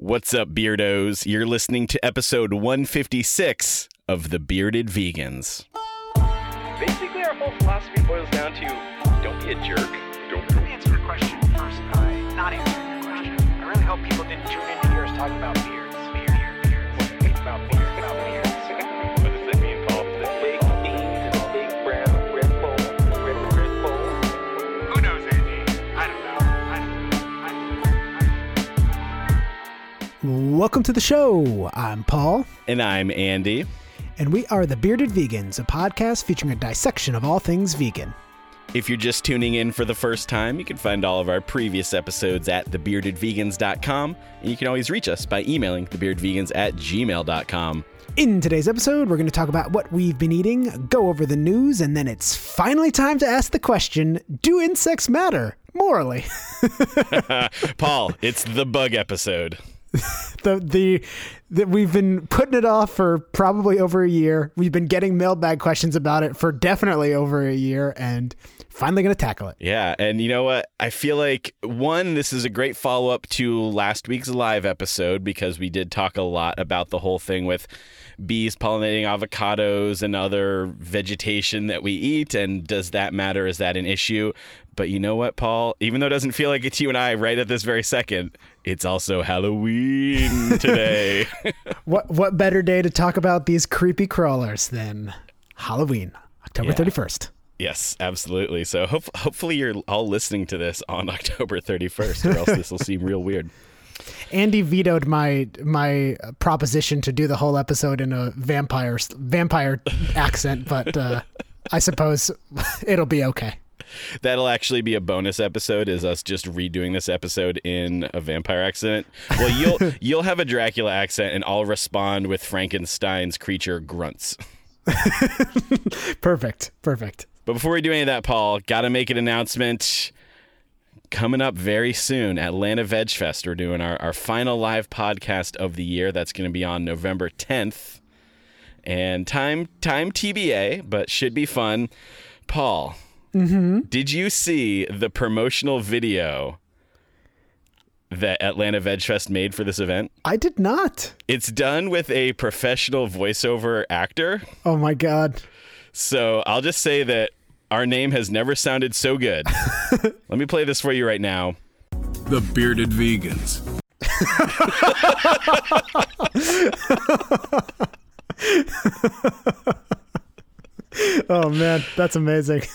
What's up, Beardos? You're listening to episode 156 of The Bearded Vegans. Basically, our whole philosophy boils down to don't be a jerk. Don't Let me answer your question first by not answering your question. I really hope people didn't tune in to hear us talk about beards. Welcome to the show. I'm Paul, And I'm Andy. and we are the Bearded Vegans, a podcast featuring a dissection of all things vegan. If you're just tuning in for the first time, you can find all of our previous episodes at thebeardedvegans.com, and you can always reach us by emailing thebeardedvegans at gmail.com. In today's episode, we're going to talk about what we've been eating, go over the news, and then it's finally time to ask the question Do insects matter? Morally. Paul, it's the bug episode. the the that we've been putting it off for probably over a year. We've been getting mailbag questions about it for definitely over a year, and finally going to tackle it. Yeah, and you know what? I feel like one, this is a great follow up to last week's live episode because we did talk a lot about the whole thing with bees pollinating avocados and other vegetation that we eat. And does that matter? Is that an issue? But you know what, Paul? Even though it doesn't feel like it to you and I right at this very second, it's also Halloween today. What what better day to talk about these creepy crawlers than Halloween, October Yeah. thirty first. yes, absolutely. So hope- hopefully you're all listening to this on October 31st, or else this will seem real weird. Andy vetoed my my proposition to do the whole episode in a vampire vampire accent, but uh, I suppose it'll be okay. That'll actually be a bonus episode. Is us just redoing this episode in a vampire accent. Well, you'll you'll have a Dracula accent, and I'll respond with Frankenstein's creature grunts. Perfect, perfect. But before we do any of that, Paul, gotta make an announcement. Coming up very soon, Atlanta Veg Fest. We're doing our, our final live podcast of the year. That's going to be on November 10th. And time time TBA, but should be fun. Paul, Mm-hmm. did you see the promotional video that Atlanta Veg Fest made for this event? I did not. It's done with a professional voiceover actor. Oh my god. So I'll just say that our name has never sounded so good. Let me play this for you right now. The Bearded Vegans. Oh man, that's amazing.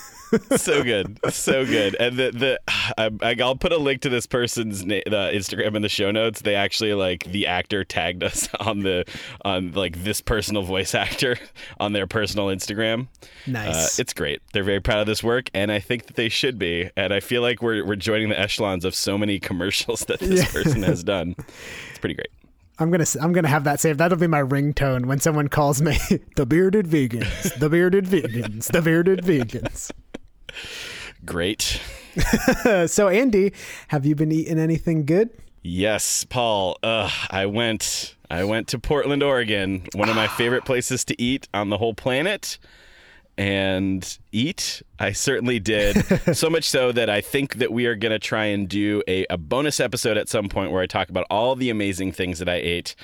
So good, so good. And the the I, I- I'll put a link to this person's na- the Instagram in the show notes. They actually like the actor tagged us on the on like this personal voice actor on their personal Instagram. Nice. Uh, it's great. They're very proud of this work, and I think that they should be. And I feel like we're we're joining the echelons of so many commercials that this Yeah. person has done. It's pretty great. I'm gonna I'm gonna have that saved. That'll be my ringtone when someone calls me the bearded vegans, the bearded vegans, the bearded vegans. Great. So Andy, have you been eating anything good? Yes, Paul. Uh, I went. I went to Portland, Oregon, one of my favorite places to eat on the whole planet. And eat, I certainly did. so much so that I think that we are going to try and do a, a bonus episode at some point where I talk about all the amazing things that I ate.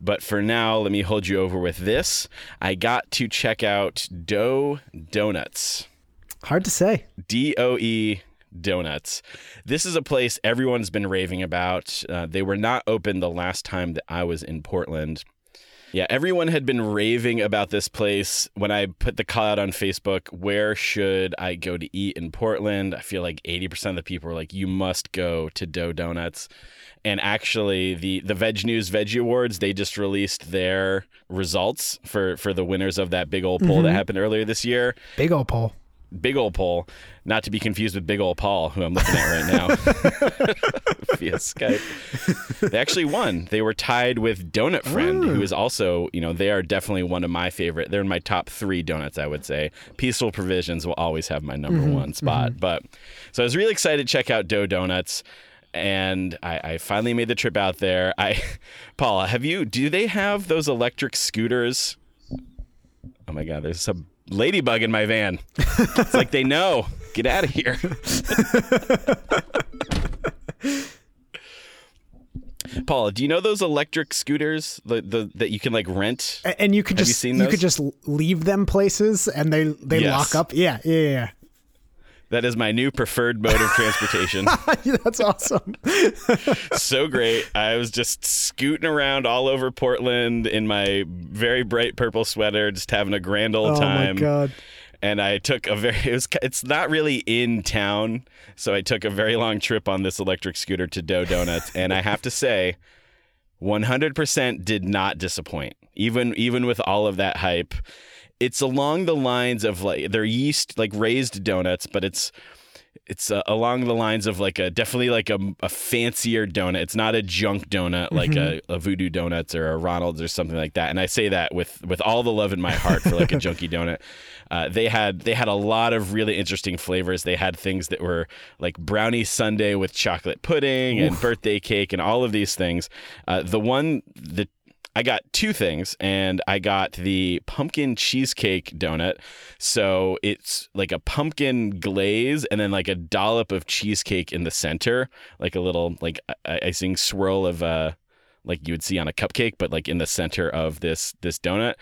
But for now, let me hold you over with this. I got to check out Doe Donuts. Hard to say. D O E Donuts. This is a place everyone's been raving about. Uh, they were not open the last time that I was in Portland. Yeah, everyone had been raving about this place when I put the call out on Facebook. Where should I go to eat in Portland? I feel like 80% of the people were like, you must go to Doe Donuts. And actually, the, the Veg News Veggie Awards, they just released their results for, for the winners of that big old poll that happened earlier this year Big old poll. Big old Paul, not to be confused with big old Paul, who I'm looking at right now via Skype. They actually won. They were tied with Donut Friend, who oh. is also, you know, they are definitely one of my favorite. They're in my top three donuts, I would say. Peaceful Provisions will always have my number mm-hmm, one spot. Mm-hmm. But so I was really excited to check out Doe Donuts. And I, I finally made the trip out there. I, Paula, have you? Do they have those electric scooters? Oh my God! There's some ladybug in my van. It's like they know. Get out of here. Paul, do you know those electric scooters the, the that you can like rent? And you could Have you just seen you could just leave them places and they they Yes. lock up. Yeah, yeah, yeah. That is my new preferred mode of transportation. That's awesome. so great. I was just scooting around all over Portland in my very bright purple sweater, just having a grand old Oh time. Oh my god. and I took a very it was it's not really in town, so I took a very long trip on this electric scooter to Doe Donuts, and I have to say, 100% did not disappoint. Even even with all of that hype, it's along the lines of like they're yeast like raised donuts, but it's it's uh, along the lines of like a definitely like a, a fancier donut. It's not a junk donut like a, a Voodoo Donuts or a Ronald's or something like that. And I say that with with all the love in my heart for like a junky donut. Uh, they had they had a lot of really interesting flavors. They had things that were like brownie sundae with chocolate pudding and birthday cake and all of these things. Uh, the one that I got two things, and I got the pumpkin cheesecake donut. So it's like a pumpkin glaze, and then like a dollop of cheesecake in the center, like a little like icing swirl of uh, like you would see on a cupcake, but like in the center of this this donut.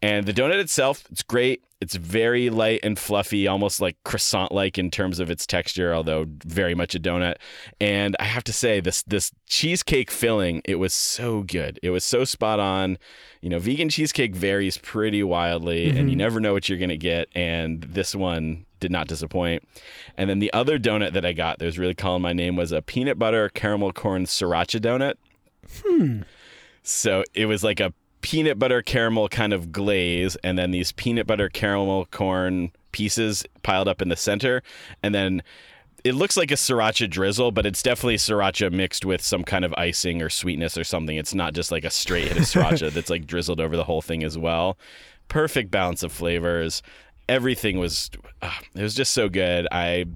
And the donut itself, it's great. It's very light and fluffy, almost like croissant like in terms of its texture, although very much a donut. And I have to say, this this cheesecake filling, it was so good. It was so spot on. You know, vegan cheesecake varies pretty wildly, and you never know what you're gonna get. And this one did not disappoint. And then the other donut that I got that was really calling my name was a peanut butter caramel corn sriracha donut. Hmm. So it was like a peanut butter caramel kind of glaze, and then these peanut butter caramel corn pieces piled up in the center, and then it looks like a sriracha drizzle, but it's definitely sriracha mixed with some kind of icing or sweetness or something. It's not just like a straight hit of sriracha that's like drizzled over the whole thing as well. Perfect balance of flavors. Everything was ah, it was just so good. I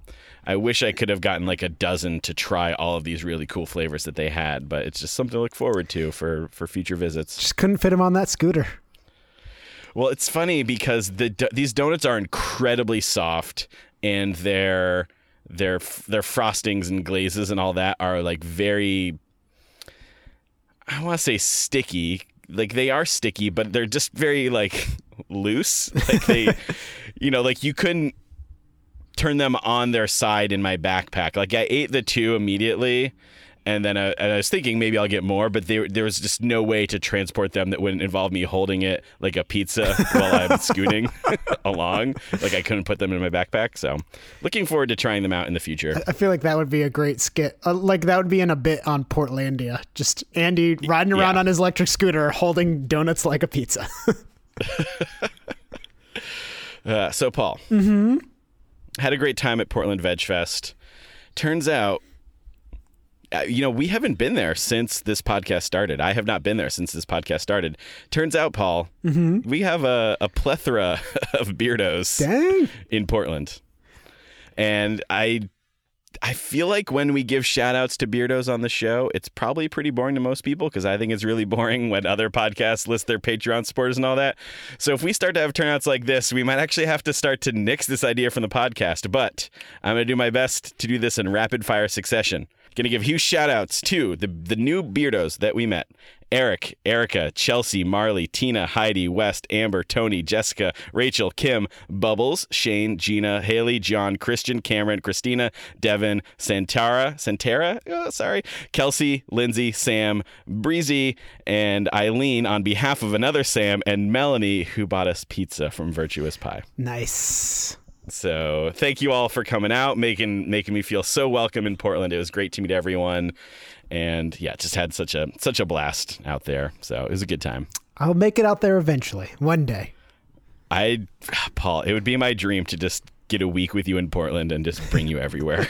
I wish I could have gotten like a dozen to try all of these really cool flavors that they had, but it's just something to look forward to for for future visits. Just couldn't fit them on that scooter. Well, it's funny because the these donuts are incredibly soft, and their their their frostings and glazes and all that are like very. I want to say sticky. Like they are sticky, but they're just very like loose. Like they, you know, like you couldn't turn them on their side in my backpack. Like I ate the two immediately, and then I, and I was thinking maybe I'll get more, but there there was just no way to transport them that wouldn't involve me holding it like a pizza while I'm scooting along. Like I couldn't put them in my backpack. So looking forward to trying them out in the future. I feel like that would be a great skit. Uh, like that would be in a bit on Portlandia. Just Andy riding around yeah. on his electric scooter holding donuts like a pizza. Uh, so Paul, had a great time at Portland Veg Fest. Turns out. Uh, you know, we haven't been there since this podcast started. I have not been there since this podcast started. Turns out, Paul, we have a, a plethora of beardos Dang. in Portland. And I I feel like when we give shout outs to beardos on the show, it's probably pretty boring to most people because I think it's really boring when other podcasts list their Patreon supporters and all that. So if we start to have turnouts like this, we might actually have to start to nix this idea from the podcast. But I'm going to do my best to do this in rapid fire succession. Going to give huge shout outs to the, the new beardos that we met. Eric, Erica, Chelsea, Marley, Tina, Heidi, West, Amber, Tony, Jessica, Rachel, Kim, Bubbles, Shane, Gina, Haley, John, Christian, Cameron, Christina, Devin, Santara, Santara, oh, sorry, Kelsey, Lindsay, Sam, Breezy, and Eileen on behalf of another Sam and Melanie who bought us pizza from Virtuous Pie. Nice. So thank you all for coming out, making making me feel so welcome in Portland. It was great to meet everyone, and yeah, just had such a such a blast out there. So it was a good time. I'll make it out there eventually, one day. I, Paul, it would be my dream to just get a week with you in Portland and just bring you everywhere.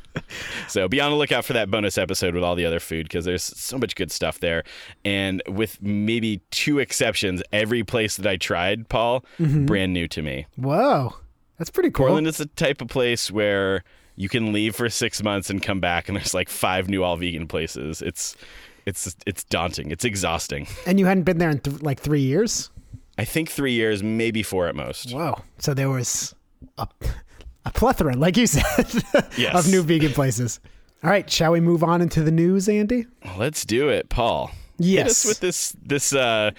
so be on the lookout for that bonus episode with all the other food because there's so much good stuff there. And with maybe two exceptions, every place that I tried, Paul, mm-hmm. brand new to me. Whoa, that's pretty cool. Portland is the type of place where you can leave for six months and come back, and there's like five new all vegan places. It's it's it's daunting. It's exhausting. and you hadn't been there in th- like three years. I think three years, maybe four at most. Whoa. So there was a, a plethora, like you said, Yes. of new vegan places. All right, shall we move on into the news, Andy? Let's do it, Paul. Yes. with this this uh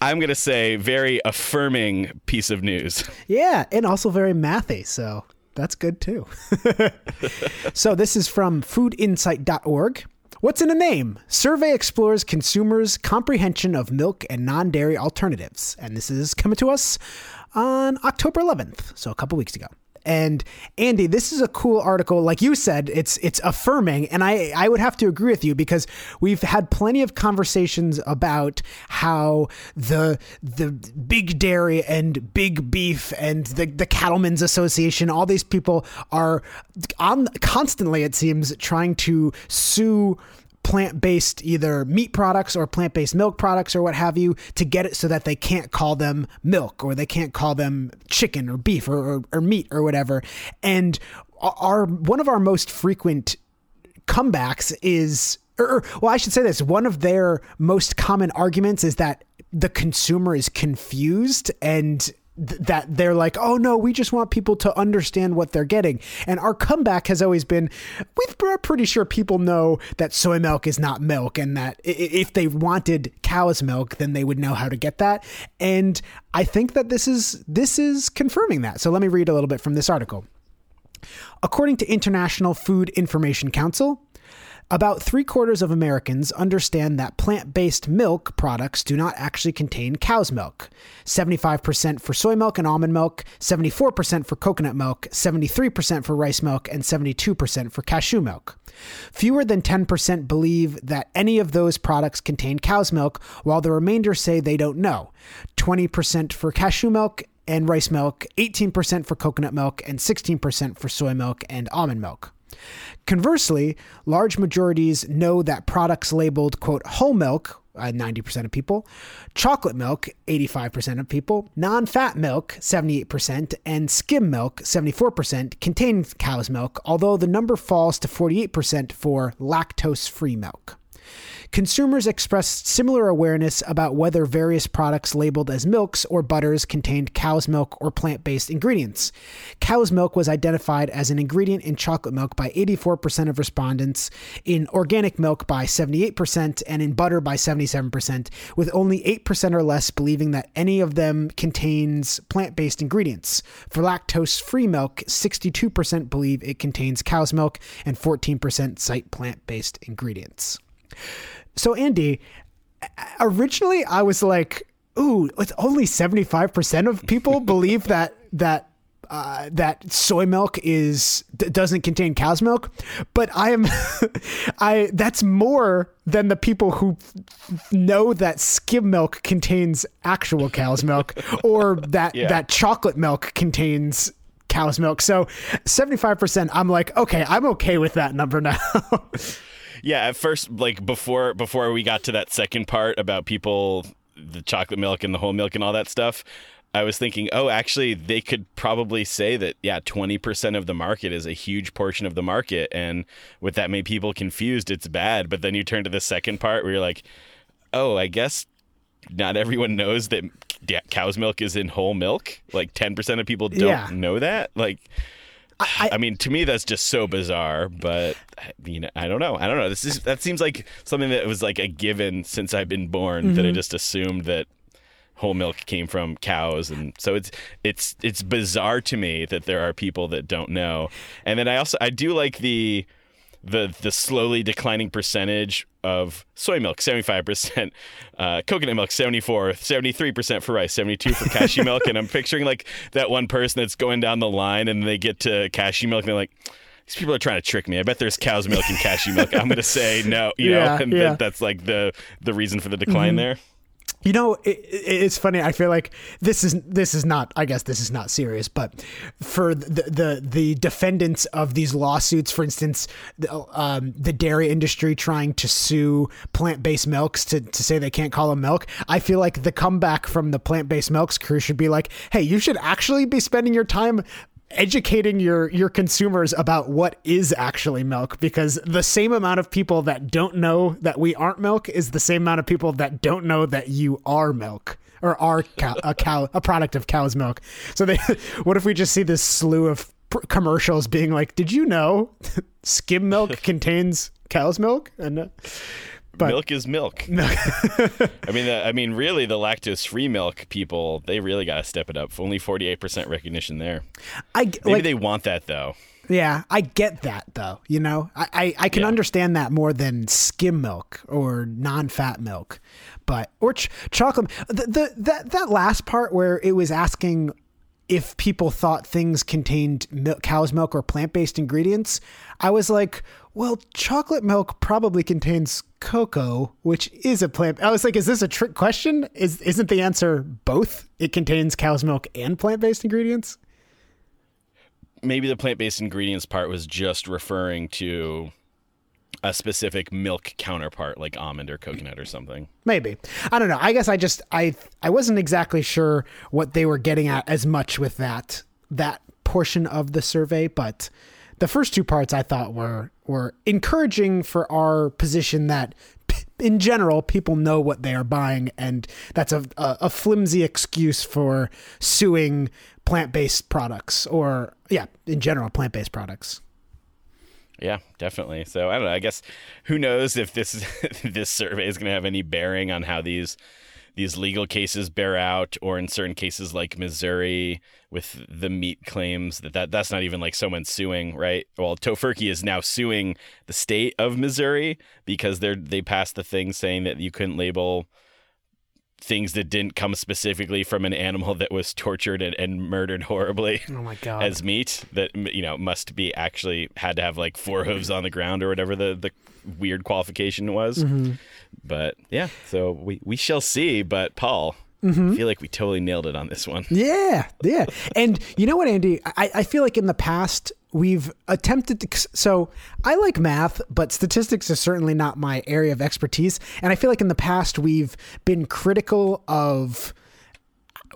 I'm gonna say very affirming piece of news. Yeah, and also very mathy, so that's good too. so this is from foodinsight.org. What's in a name? Survey explores consumers' comprehension of milk and non-dairy alternatives. And this is coming to us on October 11th, so a couple weeks ago. And Andy, this is a cool article. Like you said, it's it's affirming, and I I would have to agree with you because we've had plenty of conversations about how the the big dairy and big beef and the the cattlemen's association, all these people are on constantly. It seems trying to sue plant-based either meat products or plant-based milk products or what have you to get it so that they can't call them milk or they can't call them chicken or beef or, or, or meat or whatever. And our one of our most frequent comebacks is or- well i should say this one of their most common arguments is that the consumer is confused and th- that they're like oh no we just want people to understand what they're getting. And our comeback has always been we're pretty sure people know that soy milk is not milk and that if they wanted cow's milk then they would know how to get that. And i think that this is this is confirming that. So let me read a little bit from this article. According to International Food Information Council, about three quarters of Americans understand that plant based milk products do not actually contain cow's milk 75% for soy milk and almond milk, 74% for coconut milk, 73% for rice milk, and 72% for cashew milk. Fewer than 10% believe that any of those products contain cow's milk, while the remainder say they don't know 20% for cashew milk and rice milk, 18% for coconut milk, and 16% for soy milk and almond milk. Conversely, large majorities know that products labeled, quote, whole milk, uh, 90% of people, chocolate milk, 85% of people, non fat milk, 78%, and skim milk, 74%, contain cow's milk, although the number falls to 48% for lactose free milk. Consumers expressed similar awareness about whether various products labeled as milks or butters contained cow's milk or plant based ingredients. Cow's milk was identified as an ingredient in chocolate milk by 84% of respondents, in organic milk by 78%, and in butter by 77%, with only 8% or less believing that any of them contains plant based ingredients. For lactose free milk, 62% believe it contains cow's milk, and 14% cite plant based ingredients. So Andy, originally I was like, "Ooh, it's only seventy five percent of people believe that that." Uh, that soy milk is d- doesn't contain cow's milk, but I am, I that's more than the people who know that skim milk contains actual cow's milk, or that Yeah. that chocolate milk contains cow's milk. So seventy five percent, I'm like, okay, I'm okay with that number now. Yeah, at first, like before before we got to that second part about people, the chocolate milk and the whole milk and all that stuff, I was thinking, oh, actually, they could probably say that yeah, twenty percent of the market is a huge portion of the market, and with that many people confused, it's bad. But then you turn to the second part where you're like, oh, I guess not everyone knows that cow's milk is in whole milk. Like ten percent of people don't Yeah. know that. Like. I- I mean, to me, that's just so bizarre. But you know, I don't know. I don't know. This is that seems like something that was like a given since I've been born. That I mm-hmm. just assumed that whole milk came from cows, and so it's it's it's bizarre to me that there are people that don't know. And then I also I do like the the the slowly declining percentage of soy milk 75% uh, coconut milk 74 73% for rice 72 for cashew milk. And i'm picturing like that one person that's going down the line and they get to cashew milk and they're like these people are trying to trick me. I bet there's cow's milk and cashew milk. I'm going to say no you Yeah, know and yeah. that, that's like the the reason for the decline there You know, it, it, it's funny. I feel like this is this is not. I guess this is not serious, but for the the, the defendants of these lawsuits, for instance, the, um, the dairy industry trying to sue plant based milks to, to say they can't call them milk, I feel like the comeback from the plant based milks crew should be like, hey, you should actually be spending your time educating your your consumers about what is actually milk because the same amount of people that don't know that we aren't milk is the same amount of people that don't know that you are milk or are cow, a cow a product of cow's milk so they what if we just see this slew of pr- commercials being like, "Did you know skim milk contains cow's milk?" And uh, but milk is milk. I mean, the, I mean, really, the lactose-free milk people, they really got to step it up. Only forty-eight percent recognition there. I Maybe like, they want that though. yeah, I get that though. You know, I I, I can Yeah. understand that more than skim milk or non-fat milk, but or ch- chocolate. The, the that that last part where it was asking if people thought things contained milk, cow's milk or plant-based ingredients, I was like, well, chocolate milk probably contains cocoa, which is a plant. I was like, is this a trick question? Is isn't the answer both? It contains cow's milk and plant-based ingredients. Maybe the plant-based ingredients part was just referring to a specific milk counterpart, like almond or coconut or something. Maybe. I don't know. I guess I just I I wasn't exactly sure what they were getting at as much with that that portion of the survey, but the first two parts I thought were were encouraging for our position that in general people know what they are buying and that's a a, a flimsy excuse for suing plant-based products or yeah, in general plant-based products. Yeah, definitely. So I don't know. I guess who knows if this this survey is going to have any bearing on how these these legal cases bear out, or in certain cases like Missouri with the meat claims that, that that's not even like someone suing, right? Well, Tofurky is now suing the state of Missouri because they're they passed the thing saying that you couldn't label things that didn't come specifically from an animal that was tortured and, and murdered horribly Oh my god. as meat that you know must be actually had to have like four hooves on the ground or whatever the the weird qualification was. Mm-hmm. But yeah, so we we shall see. But Paul, I mm-hmm. feel like we totally nailed it on this one. Yeah, yeah. And you know what, Andy? I, I feel like in the past we've attempted to. So I like math, but statistics is certainly not my area of expertise. And I feel like in the past we've been critical of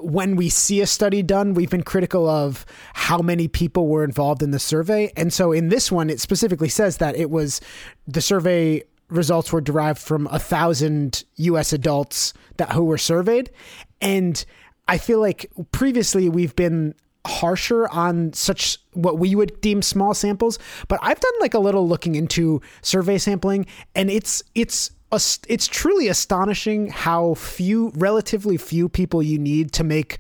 when we see a study done, we've been critical of how many people were involved in the survey. And so in this one, it specifically says that it was the survey results were derived from a thousand US adults that who were surveyed. And I feel like previously we've been harsher on such what we would deem small samples, but I've done like a little looking into survey sampling and it's it's it's truly astonishing how few relatively few people you need to make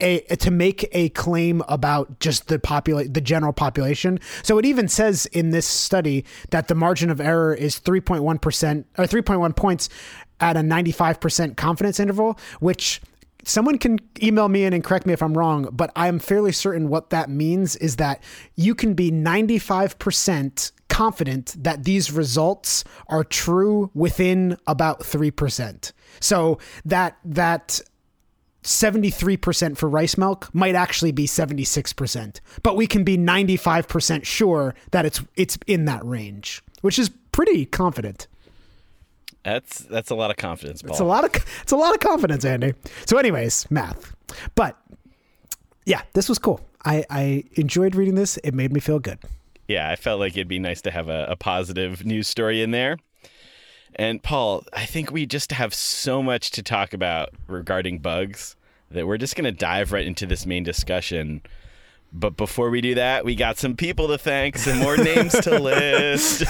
a, a to make a claim about just the populate the general population. So it even says in this study that the margin of error is 3.1% or 3.1 points at a 95% confidence interval, which someone can email me in and correct me if I'm wrong, but I'm fairly certain what that means is that you can be 95% confident that these results are true within about 3%. So that that 73% for rice milk might actually be 76%, but we can be 95% sure that it's it's in that range, which is pretty confident. That's that's a lot of confidence, Paul. It's a lot of it's a lot of confidence, Andy. So, anyways, math. But yeah, this was cool. I I enjoyed reading this. It made me feel good. Yeah, I felt like it'd be nice to have a, a positive news story in there. And Paul, I think we just have so much to talk about regarding bugs that we're just going to dive right into this main discussion. But before we do that, we got some people to thank, some more names to list.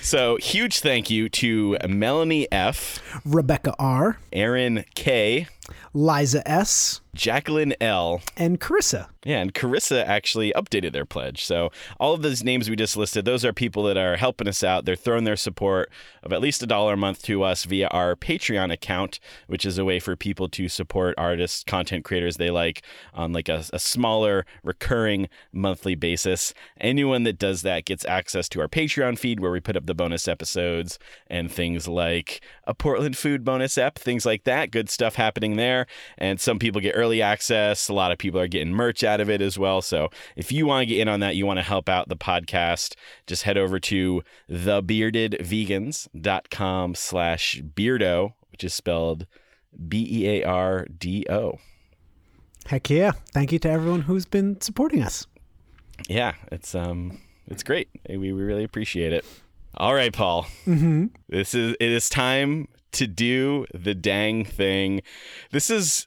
so, huge thank you to Melanie F, Rebecca R, Aaron K, Liza S, Jacqueline L, and Carissa. Yeah, and Carissa actually updated their pledge. So all of those names we just listed, those are people that are helping us out. They're throwing their support of at least a dollar a month to us via our Patreon account, which is a way for people to support artists, content creators they like on like a, a smaller recurring monthly basis. Anyone that does that gets access to our Patreon feed where we put up the bonus episodes and things like a Portland food bonus ep, things like that. Good stuff happening there. And some people get early access. A lot of people are getting merch out of it as well. So if you want to get in on that, you want to help out the podcast, just head over to thebeardedvegans.com slash beardo, which is spelled B-E-A-R-D-O. Heck yeah! Thank you to everyone who's been supporting us. Yeah, it's um it's great. We, we really appreciate it. All right, Paul. Mm-hmm. This is it is time to do the dang thing. This is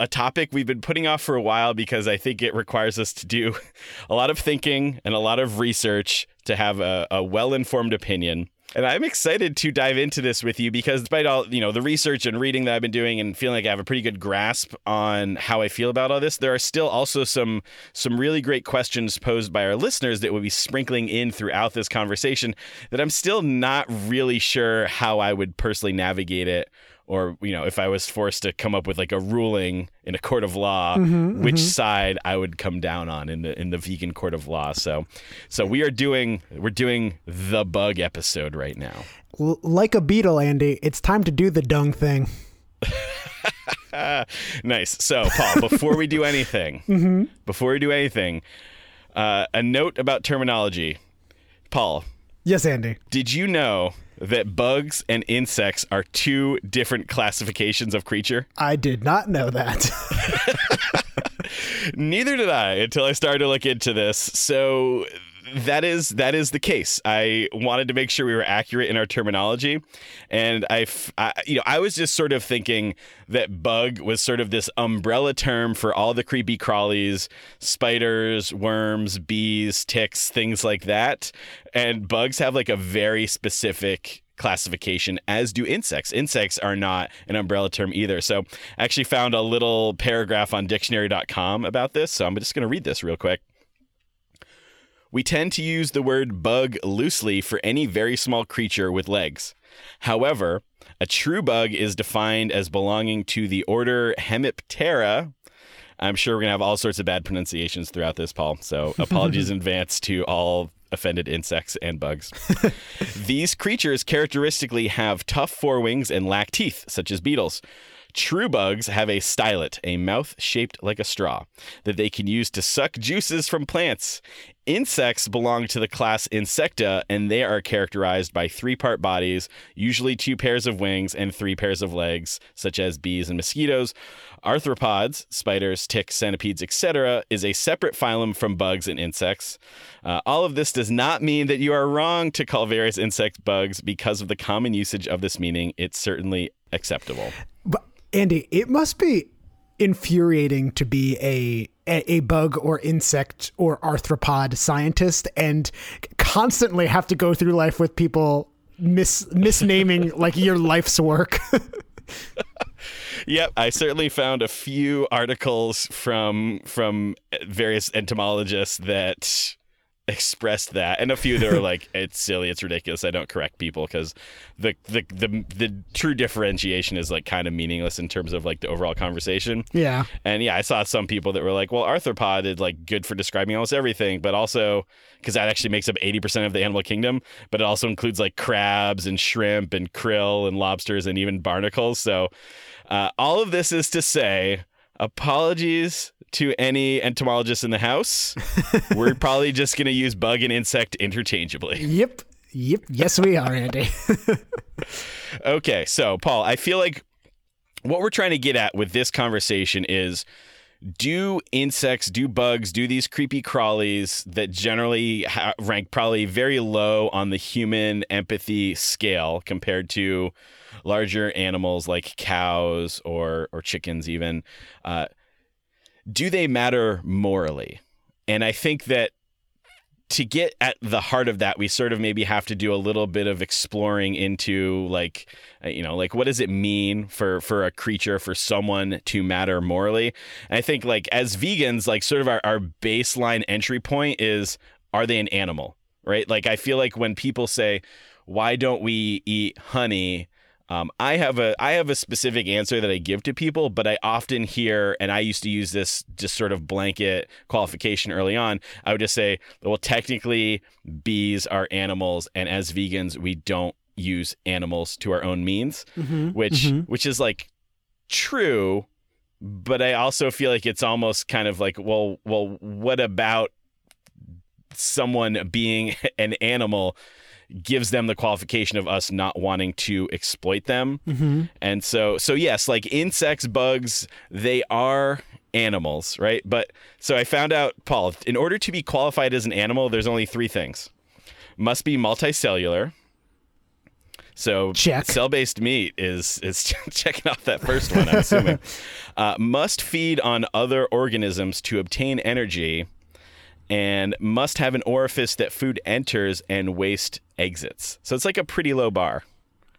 a topic we've been putting off for a while because I think it requires us to do a lot of thinking and a lot of research to have a, a well informed opinion. And I'm excited to dive into this with you because despite all, you know, the research and reading that I've been doing and feeling like I have a pretty good grasp on how I feel about all this, there are still also some some really great questions posed by our listeners that we'll be sprinkling in throughout this conversation that I'm still not really sure how I would personally navigate it or you know if i was forced to come up with like a ruling in a court of law mm-hmm, mm-hmm. which side i would come down on in the in the vegan court of law. So so we are doing we're doing the bug episode right now. L- like a beetle, Andy, it's time to do the dung thing. nice. So paul before we do anything mm-hmm. before we do anything uh, a note about terminology. Paul Yes, Andy. did you know that bugs and insects are two different classifications of creature I did not know that. Neither did I until I started to look into this. So that is that is the case. I wanted to make sure we were accurate in our terminology, and I, you know, I was just sort of thinking that bug was sort of this umbrella term for all the creepy crawlies, spiders, worms, bees, ticks, things like that. And bugs have like a very specific classification as do insects insects are not an umbrella term either so i actually found a little paragraph on dictionary.com about this so i'm just going to read this real quick we tend to use the word bug loosely for any very small creature with legs. However, a true bug is defined as belonging to the order Hemiptera. I'm sure we're going to have all sorts of bad pronunciations throughout this, Paul. So apologies in advance to all offended insects and bugs. These creatures characteristically have tough forewings and lack teeth, such as beetles. True bugs have a stylet, a mouth shaped like a straw, that they can use to suck juices from plants. Insects belong to the class Insecta, and they are characterized by three part bodies, usually two pairs of wings and three pairs of legs, such as bees and mosquitoes. Arthropods, spiders, ticks, centipedes, etc., is a separate phylum from bugs and insects. Uh, all of this does not mean that you are wrong to call various insects bugs because of the common usage of this meaning. It's certainly acceptable. Andy, it must be infuriating to be a, a bug or insect or arthropod scientist and constantly have to go through life with people mis misnaming like your life's work. Yep, I certainly found a few articles from from various entomologists that expressed that, and a few that were like, "It's silly, it's ridiculous." I don't correct people because the, the the the true differentiation is like kind of meaningless in terms of like the overall conversation. yeah. And yeah, I saw some people that were like, "Well, arthropod is like good for describing almost everything, but also because that actually makes up eighty percent of the animal kingdom, but it also includes like crabs and shrimp and krill and lobsters and even barnacles." So, uh, all of this is to say, apologies to any entomologists in the house. We're probably just going to use bug and insect interchangeably. Yep. Yep. Yes, we are, Andy. Okay, so Paul, I feel like what we're trying to get at with this conversation is do insects, do bugs, do these creepy crawlies that generally ha- rank probably very low on the human empathy scale compared to larger animals like cows or or chickens even uh, do they matter morally and i think that to get at the heart of that, we sort of maybe have to do a little bit of exploring into like, uh, you know, like what does it mean for for a creature, for someone to matter morally? And I think like as vegans, like sort of our, our baseline entry point is, are they an animal, right? Like I feel like when people say, why don't we eat honey? Um, I have a I have a specific answer that I give to people, but I often hear, and I used to use this just sort of blanket qualification early on. I would just say, well, technically, bees are animals, and as vegans, we don't use animals to our own means, which which is like true, but I also feel like it's almost kind of like, well, well, what about someone being an animal? Gives them the qualification of us not wanting to exploit them. And so so yes, like insects, bugs, they are animals, right? But so I found out, Paul, in order to be qualified as an animal, there's only three things. Must be multicellular. So Check. cell-based meat is is checking off that first one. I'm assuming uh, must feed on other organisms to obtain energy, and must have an orifice that food enters and waste exits. So it's like a pretty low bar.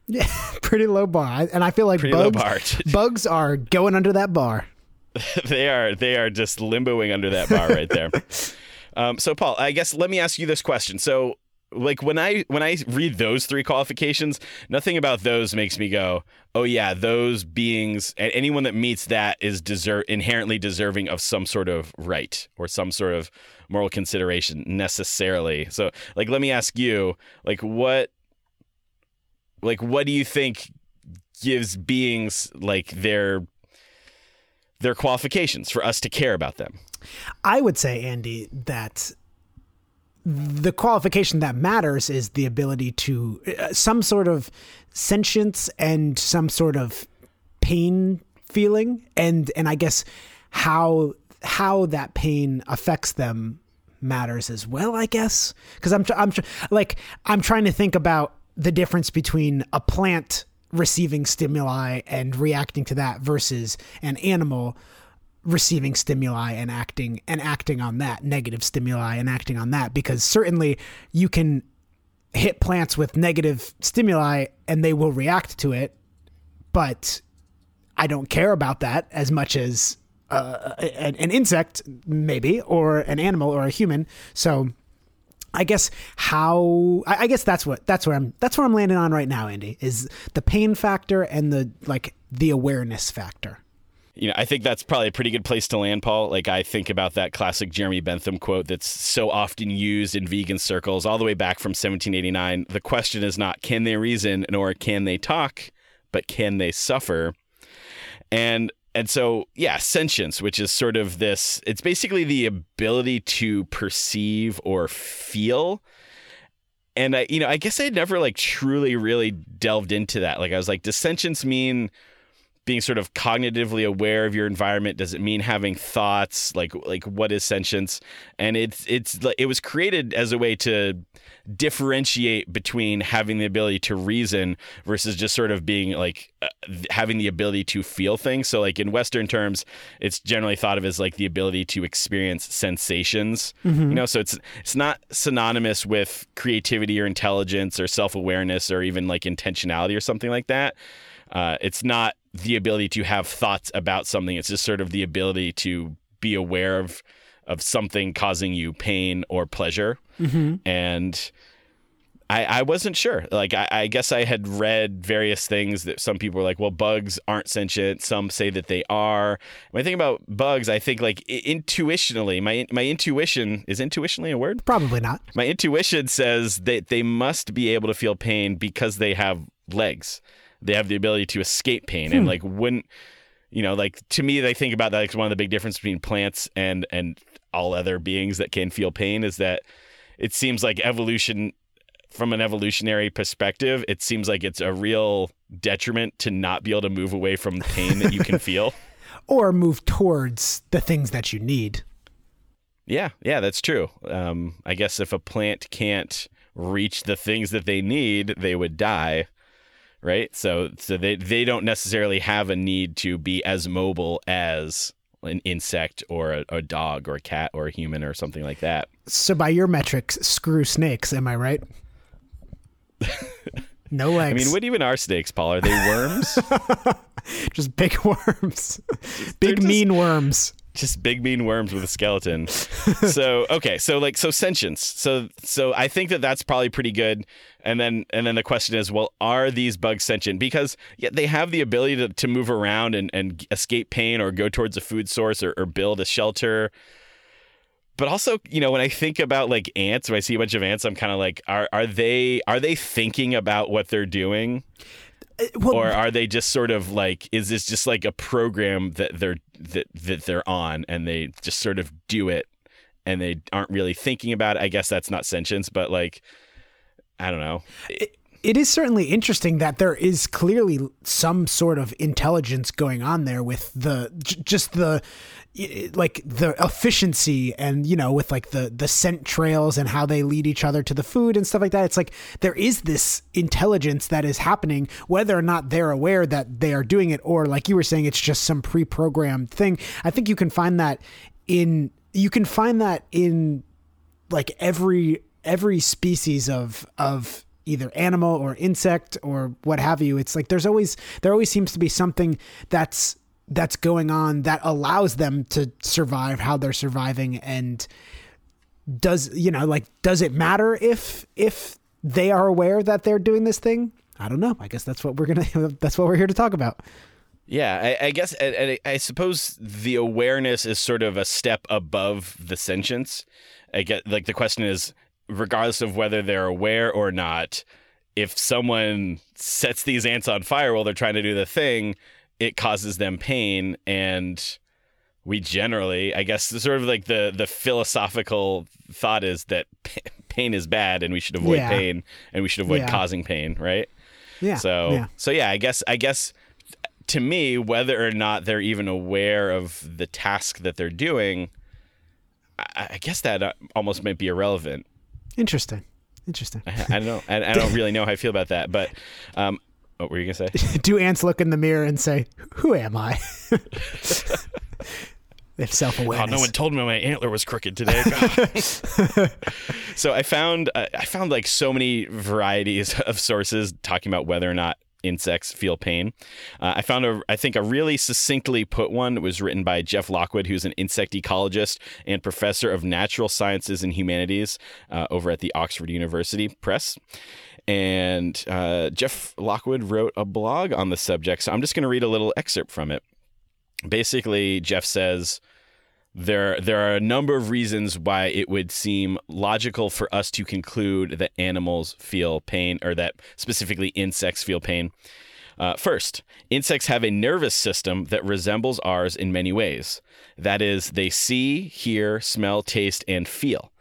Yeah, pretty low bar, and I feel like Pretty low bugs, bar. bugs are going under that bar. they are they are just limboing under that bar right there. um, so Paul, I guess let me ask you this question. So like when I when I read those three qualifications, nothing about those makes me go, "Oh yeah, those beings and anyone that meets that is deserve inherently deserving of some sort of right or some sort of moral consideration necessarily." So like let me ask you, like what like what do you think gives beings like their their qualifications for us to care about them. I would say, Andy, that the qualification that matters is the ability to uh, some sort of sentience and some sort of pain feeling, and and I guess how how that pain affects them matters as well. I guess because I'm tr- I'm tr- like I'm trying to think about the difference between a plant receiving stimuli and reacting to that versus an animal receiving stimuli and acting and acting on that negative stimuli and acting on that because certainly you can hit plants with negative stimuli and they will react to it but i don't care about that as much as uh, an, an insect maybe or an animal or a human so I guess how I I guess that's what that's where I'm that's where I'm landing on right now, Andy, is the pain factor and the like the awareness factor. You know, I think that's probably a pretty good place to land, Paul. Like I think about that classic Jeremy Bentham quote that's so often used in vegan circles all the way back from 1789. The question is not can they reason nor can they talk, but can they suffer? And and so yeah, sentience, which is sort of this it's basically the ability to perceive or feel and I, you know, I guess I had never like truly really delved into that. Like I was like, does sentience mean being sort of cognitively aware of your environment? Does it mean having thoughts? Like like what is sentience? And it's it's it was created as a way to differentiate between having the ability to reason versus just sort of being like uh, having the ability to feel things. So like in Western terms, it's generally thought of as like the ability to experience sensations. You know, so it's it's not synonymous with creativity or intelligence or self awareness or even like intentionality or something like that. Uh, it's not the ability to have thoughts about something. It's just sort of the ability to be aware of of something causing you pain or pleasure. Mm-hmm. And I, I wasn't sure. Like I, I guess I had read various things that some people were like, well, bugs aren't sentient. Some say that they are. When I think about bugs, I think like i- intuitionally, my my intuition is intuitionally a word. Probably not. My intuition says that they must be able to feel pain because they have legs. They have the ability to escape pain, and like wouldn't you know, like to me, they think about that. Like one of the big differences between plants and and all other beings that can feel pain is that it seems like evolution, from an evolutionary perspective, it seems like it's a real detriment to not be able to move away from pain that you can feel. Or move towards the things that you need. Yeah, yeah, that's true. Um, I guess if a plant can't reach the things that they need, they would die, right? So, so they they don't necessarily have a need to be as mobile as an insect or a, a dog or a cat or a human or something like that. So by your metrics, screw snakes, am I right? No legs. I mean, what even are snakes, Paul? Are they worms? just big worms. big just- mean worms. just big mean worms with a skeleton. so okay, so like so sentience. So so I think that that's probably pretty good. And then and then the question is, well, are these bugs sentient? Because yeah, they have the ability to, to move around and, and escape pain or go towards a food source or, or build a shelter. But also, you know, when I think about like ants, when I see a bunch of ants, I'm kind of like, are are they are they thinking about what they're doing? Uh, well, or are they just sort of like is this just like a program that they're that that they're on and they just sort of do it and they aren't really thinking about it i guess that's not sentience but like i don't know. It is certainly interesting that there is clearly some sort of intelligence going on there with the just the like the efficiency and you know with like the the scent trails and how they lead each other to the food and stuff like that. It's like there is this intelligence that is happening whether or not they're aware that they are doing it or like you were saying it's just some pre-programmed thing. I think you can find that in you can find that in like every every species of of either animal or insect or what have you it's like there's always there always seems to be something that's that's going on that allows them to survive how they're surviving. And does you know like does it matter if if they are aware that they're doing this thing? I don't know. I guess that's what we're gonna that's what we're here to talk about. Yeah, I, I guess and I suppose the awareness is sort of a step above the sentience. I get like the question is, regardless of whether they're aware or not, if someone sets these ants on fire while they're trying to do the thing, it causes them pain, and we generally, I guess, the sort of like the the philosophical thought is that p- pain is bad, and we should avoid Yeah. pain, and we should avoid Yeah. causing pain, right? yeah So yeah so yeah, I guess I guess to me, whether or not they're even aware of the task that they're doing, I, I guess that uh, almost might be irrelevant. Interesting interesting I, I don't know. I, I don't really know how I feel about that. But um, what were you gonna say? do ants look in the mirror and say who am i they have Oh, self-awareness no one told me my antler was crooked today. so I found uh, I found like so many varieties of sources talking about whether or not insects feel pain. Uh, I found a I think a really succinctly put one. It was written by Jeff Lockwood, who's an insect ecologist and professor of natural sciences and humanities uh, over at the Oxford University Press. And uh, Jeff Lockwood wrote a blog on the subject. So I'm just going to read a little excerpt from it. Basically, Jeff says there there are a number of reasons why it would seem logical for us to conclude that animals feel pain or that specifically insects feel pain. Uh, first, insects have a nervous system that resembles ours in many ways. That is, they see, hear, smell, taste, and feel.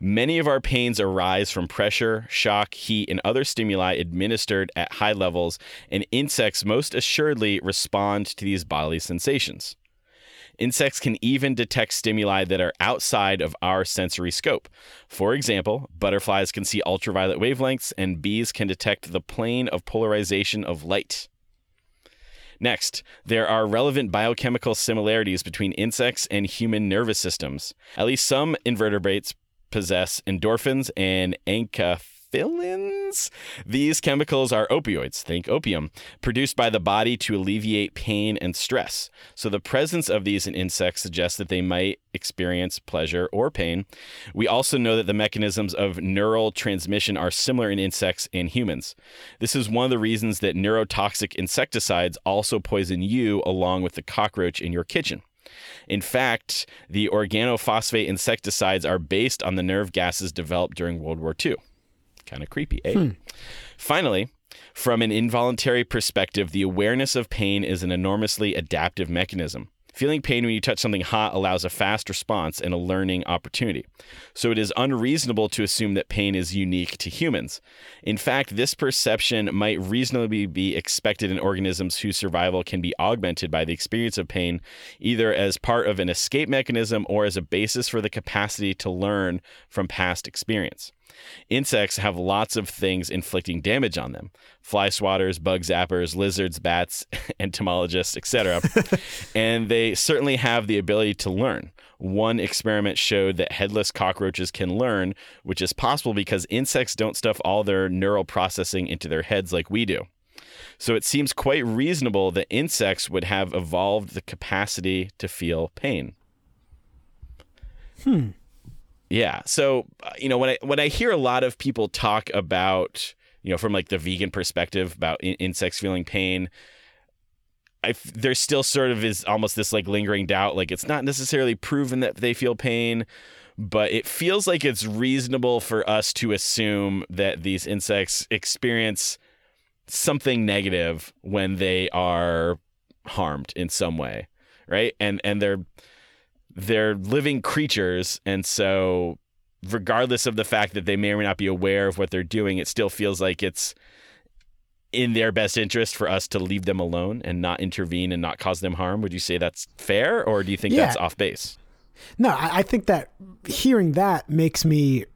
Many of our pains arise from pressure, shock, heat, and other stimuli administered at high levels, and insects most assuredly respond to these bodily sensations. Insects can even detect stimuli that are outside of our sensory scope. For example, butterflies can see ultraviolet wavelengths, and bees can detect the plane of polarization of light. Next, there are relevant biochemical similarities between insects and human nervous systems. At least some invertebrates possess endorphins and enkephalins. These chemicals are opioids, think opium, produced by the body to alleviate pain and stress. So the presence of these in insects suggests that they might experience pleasure or pain. We also know that the mechanisms of neural transmission are similar in insects and humans. This is one of the reasons that neurotoxic insecticides also poison you along with the cockroach in your kitchen. In fact, the organophosphate insecticides are based on the nerve gases developed during World War II. Kind of creepy, eh? Finally, from an involuntary perspective, the awareness of pain is an enormously adaptive mechanism. Feeling pain when you touch something hot allows a fast response and a learning opportunity. So it is unreasonable to assume that pain is unique to humans. In fact, this perception might reasonably be expected in organisms whose survival can be augmented by the experience of pain, either as part of an escape mechanism or as a basis for the capacity to learn from past experience. Insects have lots of things inflicting damage on them fly swatters, bug zappers, lizards, bats, entomologists, etc. and they certainly have the ability to learn. One experiment showed that headless cockroaches can learn, which is possible because insects don't stuff all their neural processing into their heads like we do. So it seems quite reasonable that insects would have evolved the capacity to feel pain. Hmm. Yeah. So uh, you know when I when I hear a lot of people talk about you know from like the vegan perspective about in- insects feeling pain, I there still sort of is almost this like lingering doubt. Like it's not necessarily proven that they feel pain, but it feels like it's reasonable for us to assume that these insects experience something negative when they are harmed in some way, right? And and they're they're living creatures and so regardless of the fact that they may or may not be aware of what they're doing it still feels like it's in their best interest for us to leave them alone and not intervene and not cause them harm. Would you say that's fair, or do you think Yeah. that's off base? No, I, I think that hearing that makes me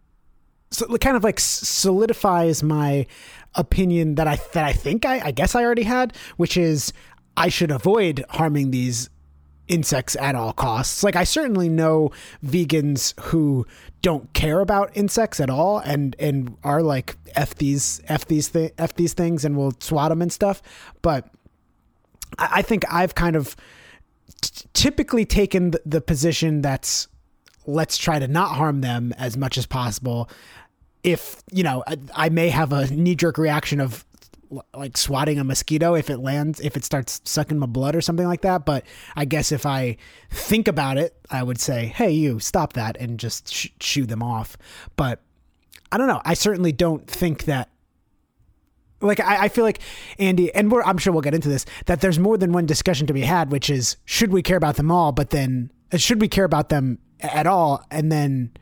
so kind of like solidifies my opinion that I that I think I, I guess I already had, which is I should avoid harming these insects at all costs. Like I certainly know vegans who don't care about insects at all and and are like f these f these thi- f these things and will swat them and stuff, but I I think I've kind of t- typically taken the, the position that's let's try to not harm them as much as possible. If you know, I, I may have a knee jerk reaction of like swatting a mosquito if it lands, if it starts sucking my blood or something like that. But I guess if I think about it, I would say, "Hey, you stop that," and just sh- shoo them off. But I don't know. I certainly don't think that like I, I feel like Andy, and I'm sure we'll get into this, that there's more than one discussion to be had, which is should we care about them all, but then uh, should we care about them at all, and then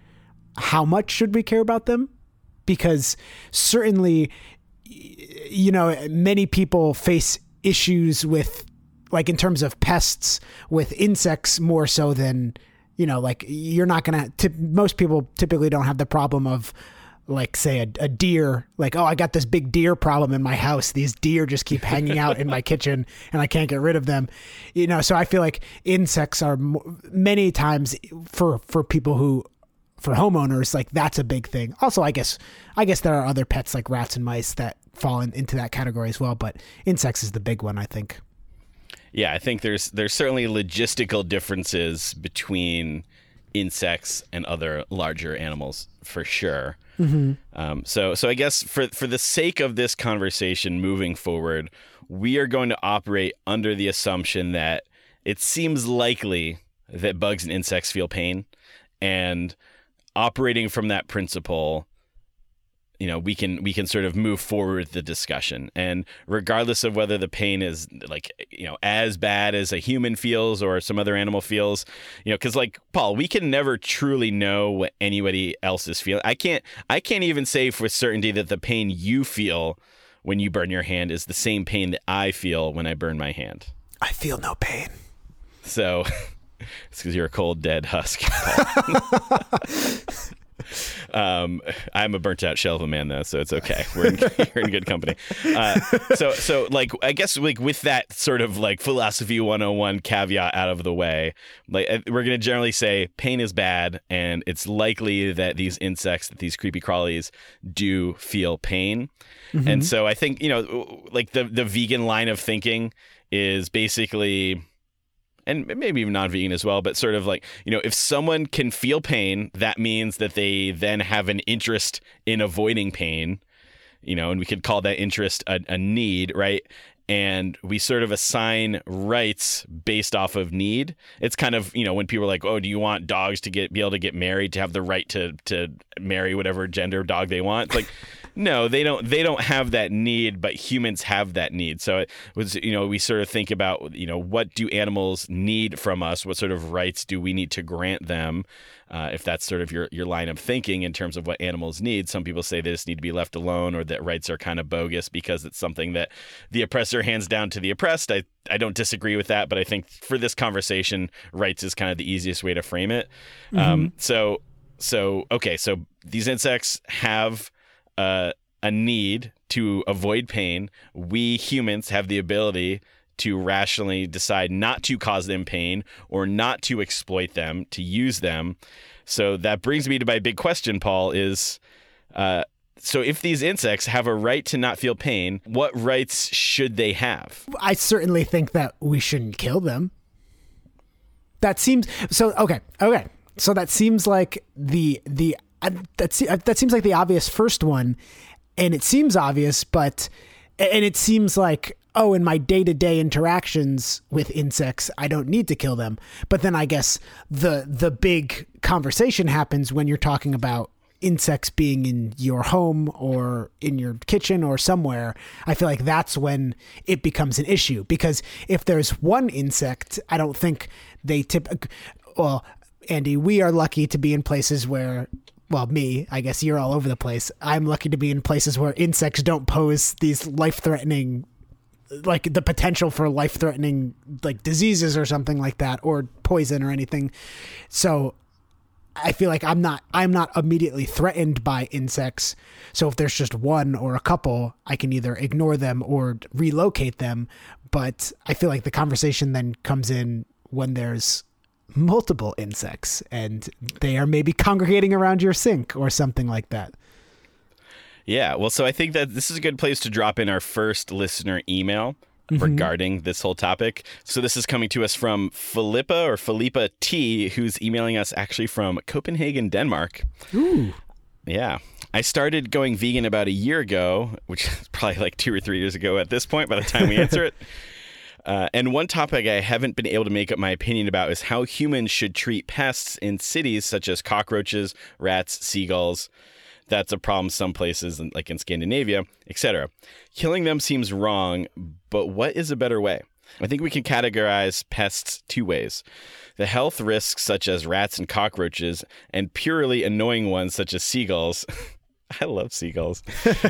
how much should we care about them? Because certainly, you know, many people face issues with, like in terms of pests, with insects more so than, you know, like you're not gonna. Most people typically don't have the problem of like say a, a deer like oh i got this big deer problem in my house these deer just keep hanging out in my kitchen and i can't get rid of them you know so i feel like insects are many times for for people who for homeowners like that's a big thing also i guess i guess there are other pets like rats and mice that fall in, into that category as well but insects is the big one i think Yeah, I think there's there's certainly logistical differences between insects and other larger animals for sure. Um, so so I guess for for the sake of this conversation moving forward, we are going to operate under the assumption that it seems likely that bugs and insects feel pain, and operating from that principle you know we can we can sort of move forward the discussion. And regardless of whether the pain is like you know as bad as a human feels or some other animal feels you know because like paul we can never truly know what anybody else is feeling. I can't i can't even say for certainty that the pain you feel when you burn your hand is the same pain that i feel when i burn my hand. I feel no pain. So it's because you're a cold dead husk Paul. Um, I'm a burnt out shell of a man though, so it's okay. We're in, in good company. Uh, so, so like, I guess like with that sort of like philosophy 101 caveat out of the way, like uh, we're gonna generally say pain is bad, and it's likely that these insects, that these creepy crawlies, do feel pain. And so I think you know, like the the vegan line of thinking is basically and maybe even non-vegan as well but sort of like you know if someone can feel pain that means that they then have an interest in avoiding pain you know and we could call that interest a, a need right? And we sort of assign rights based off of need. It's kind of you know when people are like oh do you want dogs to get be able to get married to have the right to to marry whatever gender dog they want? It's like no they don't they don't have that need but humans have that need. So it was you know we sort of think about you know what do animals need from us? What sort of rights do we need to grant them? Uh, if that's sort of your, your line of thinking in terms of what animals need some people say they just need to be left alone or that rights are kind of bogus because it's something that the oppressor hands down to the oppressed. I, I don't disagree with that but i think for this conversation rights is kind of the easiest way to frame it. Um, so so okay so these insects have uh, a need to avoid pain. We humans have the ability to rationally decide not to cause them pain or not to exploit them, to use them. So that brings me to my big question, Paul, is uh, so if these insects have a right to not feel pain, what rights should they have? I certainly think that we shouldn't kill them. That seems so. Okay, okay. So that seems like the the that that seems like the obvious first one, and it seems obvious, but and it seems like oh, in my day to day interactions with insects, I don't need to kill them. But then I guess the the big conversation happens when you're talking about insects being in your home or in your kitchen or somewhere, I feel like that's when it becomes an issue. Because if there's one insect, I don't think they tip. Well, Andy, we are lucky to be in places where well, me, I guess you're all over the place. I'm lucky to be in places where insects don't pose these life threatening, like the potential for life threatening, like diseases or something like that, or poison or anything. So I feel like I'm not I'm not immediately threatened by insects. So if there's just one or a couple, I can either ignore them or relocate them. But I feel like the conversation then comes in when there's multiple insects and they are maybe congregating around your sink or something like that. Yeah, well, so I think that this is a good place to drop in our first listener email mm-hmm. regarding this whole topic. So this is coming to us from Philippa or Philippa T, who's emailing us actually from Copenhagen, Denmark. Ooh. Yeah. I started going vegan about a year ago, which is probably like two or three years ago at this point by the time we answer it. Uh, and one topic I haven't been able to make up my opinion about is how humans should treat pests in cities such as cockroaches, rats, seagulls. That's a problem some places, like in Scandinavia, etc. Killing them seems wrong, but what is a better way? I think we can categorize pests two ways the health risks, such as rats and cockroaches, and purely annoying ones, such as seagulls. I love seagulls.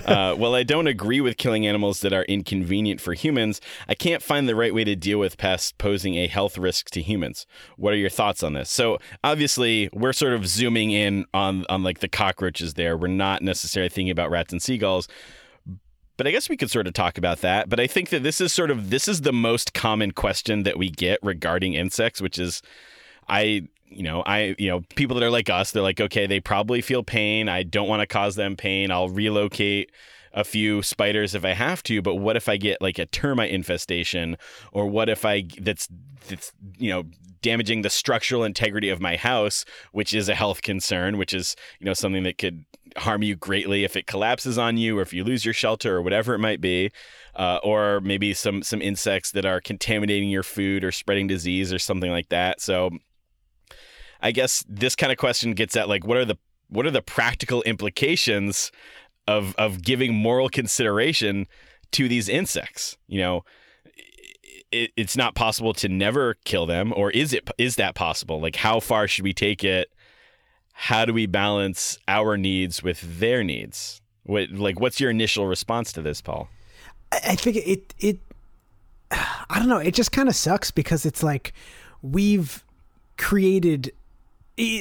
uh, while I don't agree with killing animals that are inconvenient for humans, I can't find the right way to deal with pests posing a health risk to humans. What are your thoughts on this? So obviously, we're sort of zooming in on on like the cockroaches. There, we're not necessarily thinking about rats and seagulls. But I guess we could sort of talk about that. But I think that this is sort of this is the most common question that we get regarding insects, which is, I you know, I, you know, people that are like us, they're like, okay, they probably feel pain. I don't want to cause them pain. I'll relocate a few spiders if I have to, but what if I get like a termite infestation or what if I that's that's you know damaging the structural integrity of my house, which is a health concern, which is, you know, something that could harm you greatly if it collapses on you or if you lose your shelter or whatever it might be. Uh, or maybe some some insects that are contaminating your food or spreading disease or something like that. So I guess this kind of question gets at like what are the what are the practical implications of of giving moral consideration to these insects? You know, it, it's not possible to never kill them, or is it? Is that possible? Like, how far should we take it? How do we balance our needs with their needs? What like what's your initial response to this, Paul? I I think it it I don't know, it just kind of sucks because it's like we've created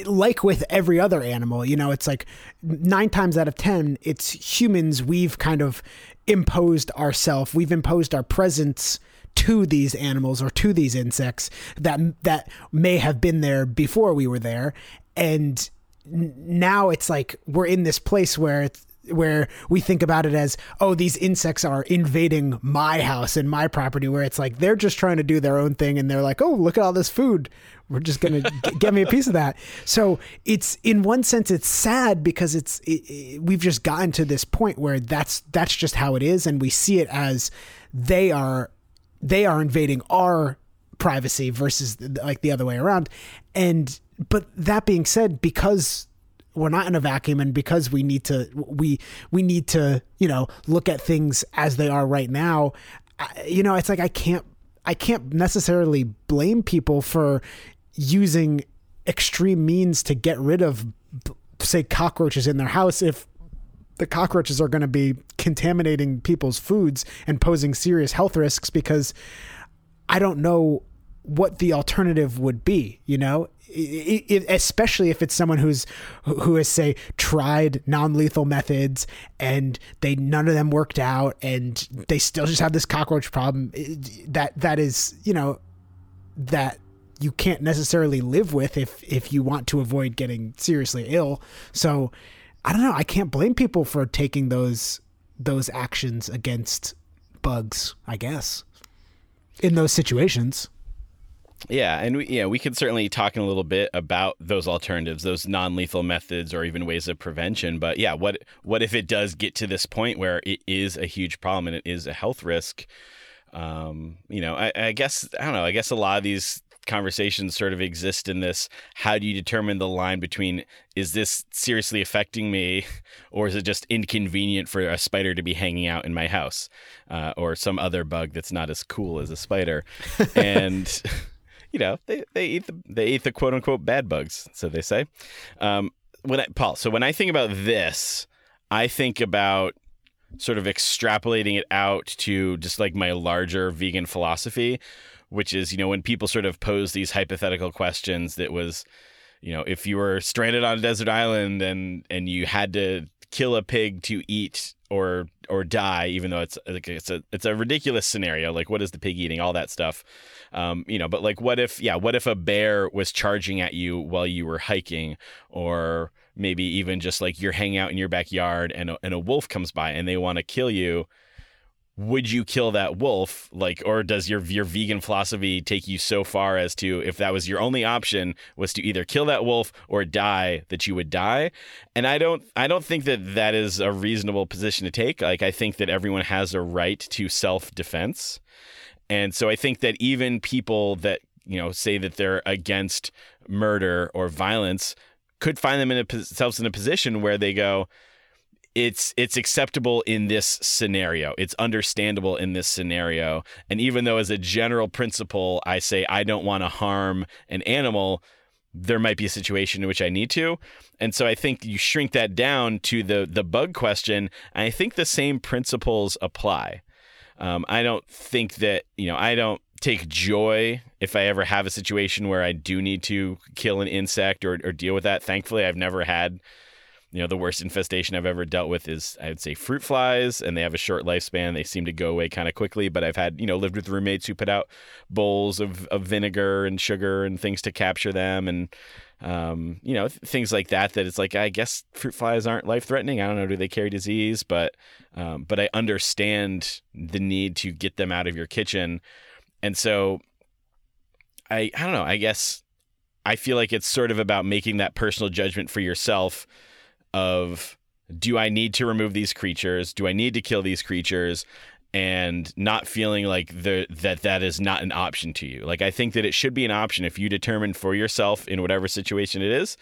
like with every other animal, you know, it's like 9 times out of 10 it's humans we've kind of imposed ourself, we've imposed our presence to these animals or to these insects that that may have been there before we were there. And now it's like we're in this place where it's where we think about it as oh these insects are invading my house and my property where it's like they're just trying to do their own thing and they're like oh look at all this food. We're just gonna get me a piece of that. So it's in one sense it's sad because it's it, it, we've just gotten to this point where that's that's just how it is. And we see it as they are they are invading our privacy versus like the other way around. And but that being said because we're not in a vacuum and because we need to we we need to you know look at things as they are right now you know it's like i can't i can't necessarily blame people for using extreme means to get rid of say cockroaches in their house if the cockroaches are going to be contaminating people's foods and posing serious health risks because I don't know what the alternative would be, you know, Especially if it's someone who's who has say tried non-lethal methods and they none of them worked out and they still just have this cockroach problem that that is, you know, that you can't necessarily live with if if you want to avoid getting seriously ill. So I don't know, I can't blame people for taking those those actions against bugs, I guess. In those situations. Yeah, and we, yeah, we could certainly talk in a little bit about those alternatives, those non-lethal methods, or even ways of prevention. But yeah, what what if it does get to this point where it is a huge problem and it is a health risk? Um, you know, I, I guess I don't know. I guess a lot of these conversations sort of exist in this: how do you determine the line between is this seriously affecting me, or is it just inconvenient for a spider to be hanging out in my house, uh, or some other bug that's not as cool as a spider, and you know they, they eat the they eat the quote unquote bad bugs so they say. Um, when I, Paul, so when I think about this, I think about sort of extrapolating it out to just like my larger vegan philosophy, which is, you know, when people sort of pose these hypothetical questions that was, you know, if you were stranded on a desert island and and you had to kill a pig to eat or or die, even though it's like it's a it's a ridiculous scenario. Like what is the pig eating? All that stuff. Um, you know, but like what if yeah, what if a bear was charging at you while you were hiking or maybe even just like you're hanging out in your backyard and a, and a wolf comes by and they want to kill you would you kill that wolf? Like or does your your vegan philosophy take you so far as to if that was your only option was to either kill that wolf or die that you would die? And i don't i don't think that that is a reasonable position to take. Like i think that everyone has a right to self defense and so i think that even people that you know say that they're against murder or violence could find them in a, themselves in a position where they go it's it's acceptable in this scenario. It's understandable in this scenario. And even though as a general principle I say I don't want to harm an animal, there might be a situation in which I need to. And so I think you shrink that down to the the bug question, and I think the same principles apply. Um, I don't think that, you know, I don't take joy if I ever have a situation where I do need to kill an insect or, or deal with that. Thankfully, I've never had you know the worst infestation i've ever dealt with is i would say fruit flies and they have a short lifespan. They seem to go away kind of quickly but i've had you know lived with roommates who put out bowls of, of vinegar and sugar and things to capture them and um, you know th- things like that that it's like i guess fruit flies aren't life threatening i don't know do they carry disease? But um, but i understand the need to get them out of your kitchen. And so i i don't know i guess i feel like it's sort of about making that personal judgment for yourself of do I need to remove these creatures? Do I need to kill these creatures? And not feeling like the, that that is not an option to you. Like I think that it should be an option if you determine for yourself in whatever situation it is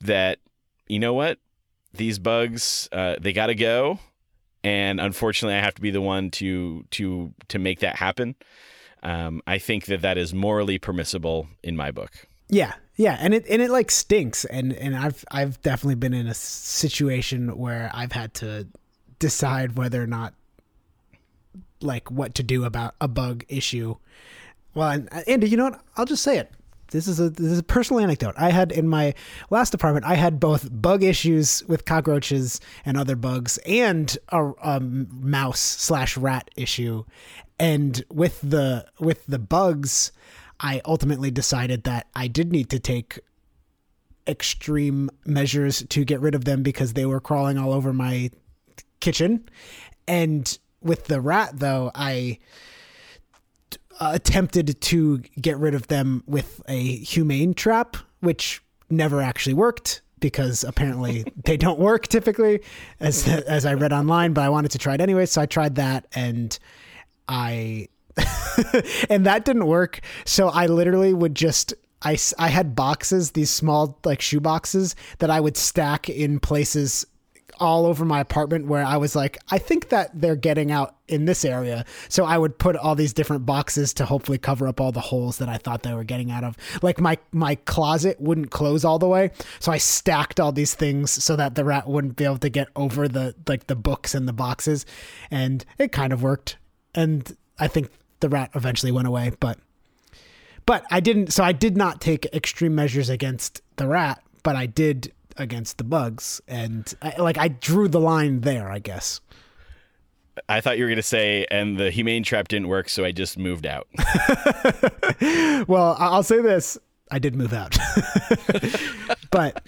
that you know what these bugs uh, they got to go, and unfortunately I have to be the one to to to make that happen. Um, I think that that is morally permissible in my book. Yeah, yeah, and it and it like stinks, and and I've I've definitely been in a situation where I've had to decide whether or not like what to do about a bug issue. Well, and uh, Andy, you know what? I'll just say it. This is a this is a personal anecdote. I had in my last apartment, I had both bug issues with cockroaches and other bugs, and a, a mouse slash rat issue. And with the with the bugs, I ultimately decided that I did need to take extreme measures to get rid of them because they were crawling all over my kitchen. And with the rat, though, I attempted to get rid of them with a humane trap, which never actually worked because apparently they don't work typically as as I read online, but I wanted to try it anyway, so I tried that and I and that didn't work. So I literally would just I, I had boxes, these small like shoe boxes that I would stack in places all over my apartment where I was like, I think that they're getting out in this area. So I would put all these different boxes to hopefully cover up all the holes that I thought they were getting out of. Like my my closet wouldn't close all the way, so I stacked all these things so that the rat wouldn't be able to get over the like the books and the boxes, and it kind of worked. And I think the rat eventually went away, but but I didn't. So I did not take extreme measures against the rat, but I did against the bugs, and I, like I drew the line there, I guess. I thought you were going to say, and the humane trap didn't work, so I just moved out. Well, I'll say this: I did move out, but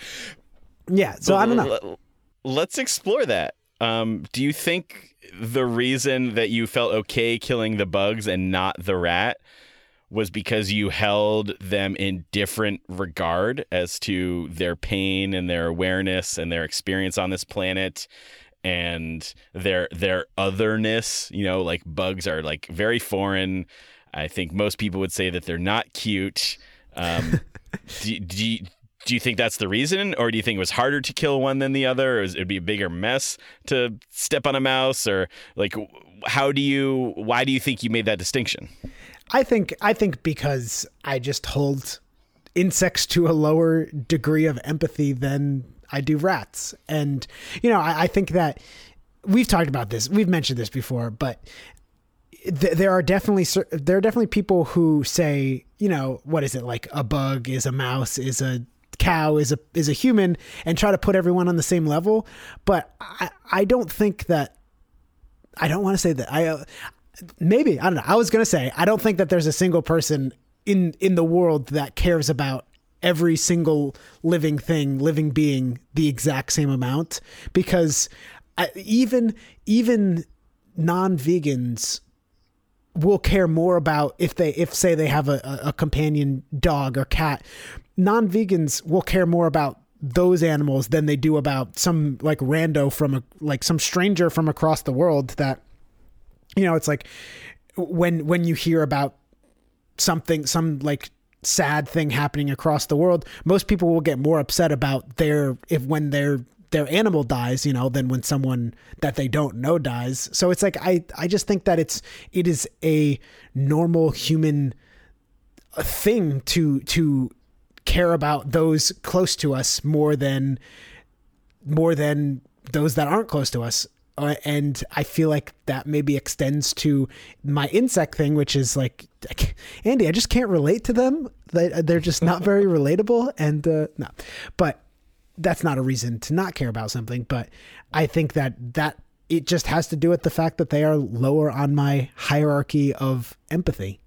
yeah. So I don't know. Let's explore that. Um, do you think the reason that you felt okay killing the bugs and not the rat was because you held them in different regard as to their pain and their awareness and their experience on this planet and their their otherness. You know like bugs are like very foreign. I think most people would say that they're not cute. Um, do, do, do you think that's the reason or do you think it was harder to kill one than the other or it'd be a bigger mess to step on a mouse or like how do you why do you think you made that distinction I think I think because I just hold insects to a lower degree of empathy than I do rats, and you know, I, I think that we've talked about this. We've mentioned this before, but there are definitely there are definitely people who say, you know, what is it like? A bug is a mouse is a cow is a is a human, and try to put everyone on the same level. But I I don't think that I don't want to say that I uh, maybe I don't know. I was gonna say I don't think that there's a single person in in the world that cares about every single living thing, living being the exact same amount because I, even even non-vegans will care more about if they if say they have a- a companion dog or cat non-vegans will care more about those animals than they do about some like rando from a like some stranger from across the world that you know it's like when when you hear about something some like sad thing happening across the world most people will get more upset about their if when their their animal dies you know than when someone that they don't know dies. So it's like i i just think that it's it is a normal human thing to to care about those close to us more than more than those that aren't close to us. Uh, and i feel like that maybe extends to my insect thing which is like I andy i just can't relate to them. They, they're just not very relatable. And uh, no. But that's not a reason to not care about something. But i think that that it just has to do with the fact that they are lower on my hierarchy of empathy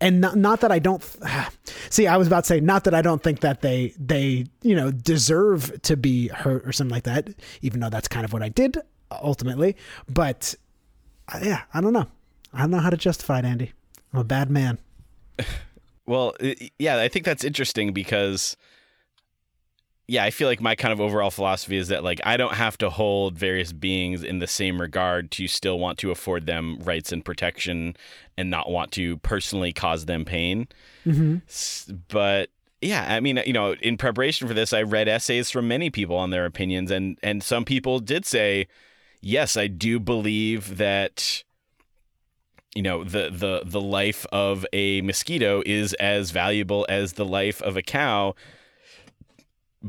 and not, not that I don't see. I was about to say not that I don't think that they they you know deserve to be hurt or something like that. Even though that's kind of what I did ultimately. But uh, yeah, I don't know. I don't know how to justify it, Andy. I'm a bad man. Well, yeah, I think that's interesting because, yeah, I feel like my kind of overall philosophy is that like I don't have to hold various beings in the same regard to still want to afford them rights and protection and not want to personally cause them pain. Mm-hmm. S- But yeah, I mean, you know, in preparation for this, I read essays from many people on their opinions, and and some people did say, yes, I do believe that you know the the the life of a mosquito is as valuable as the life of a cow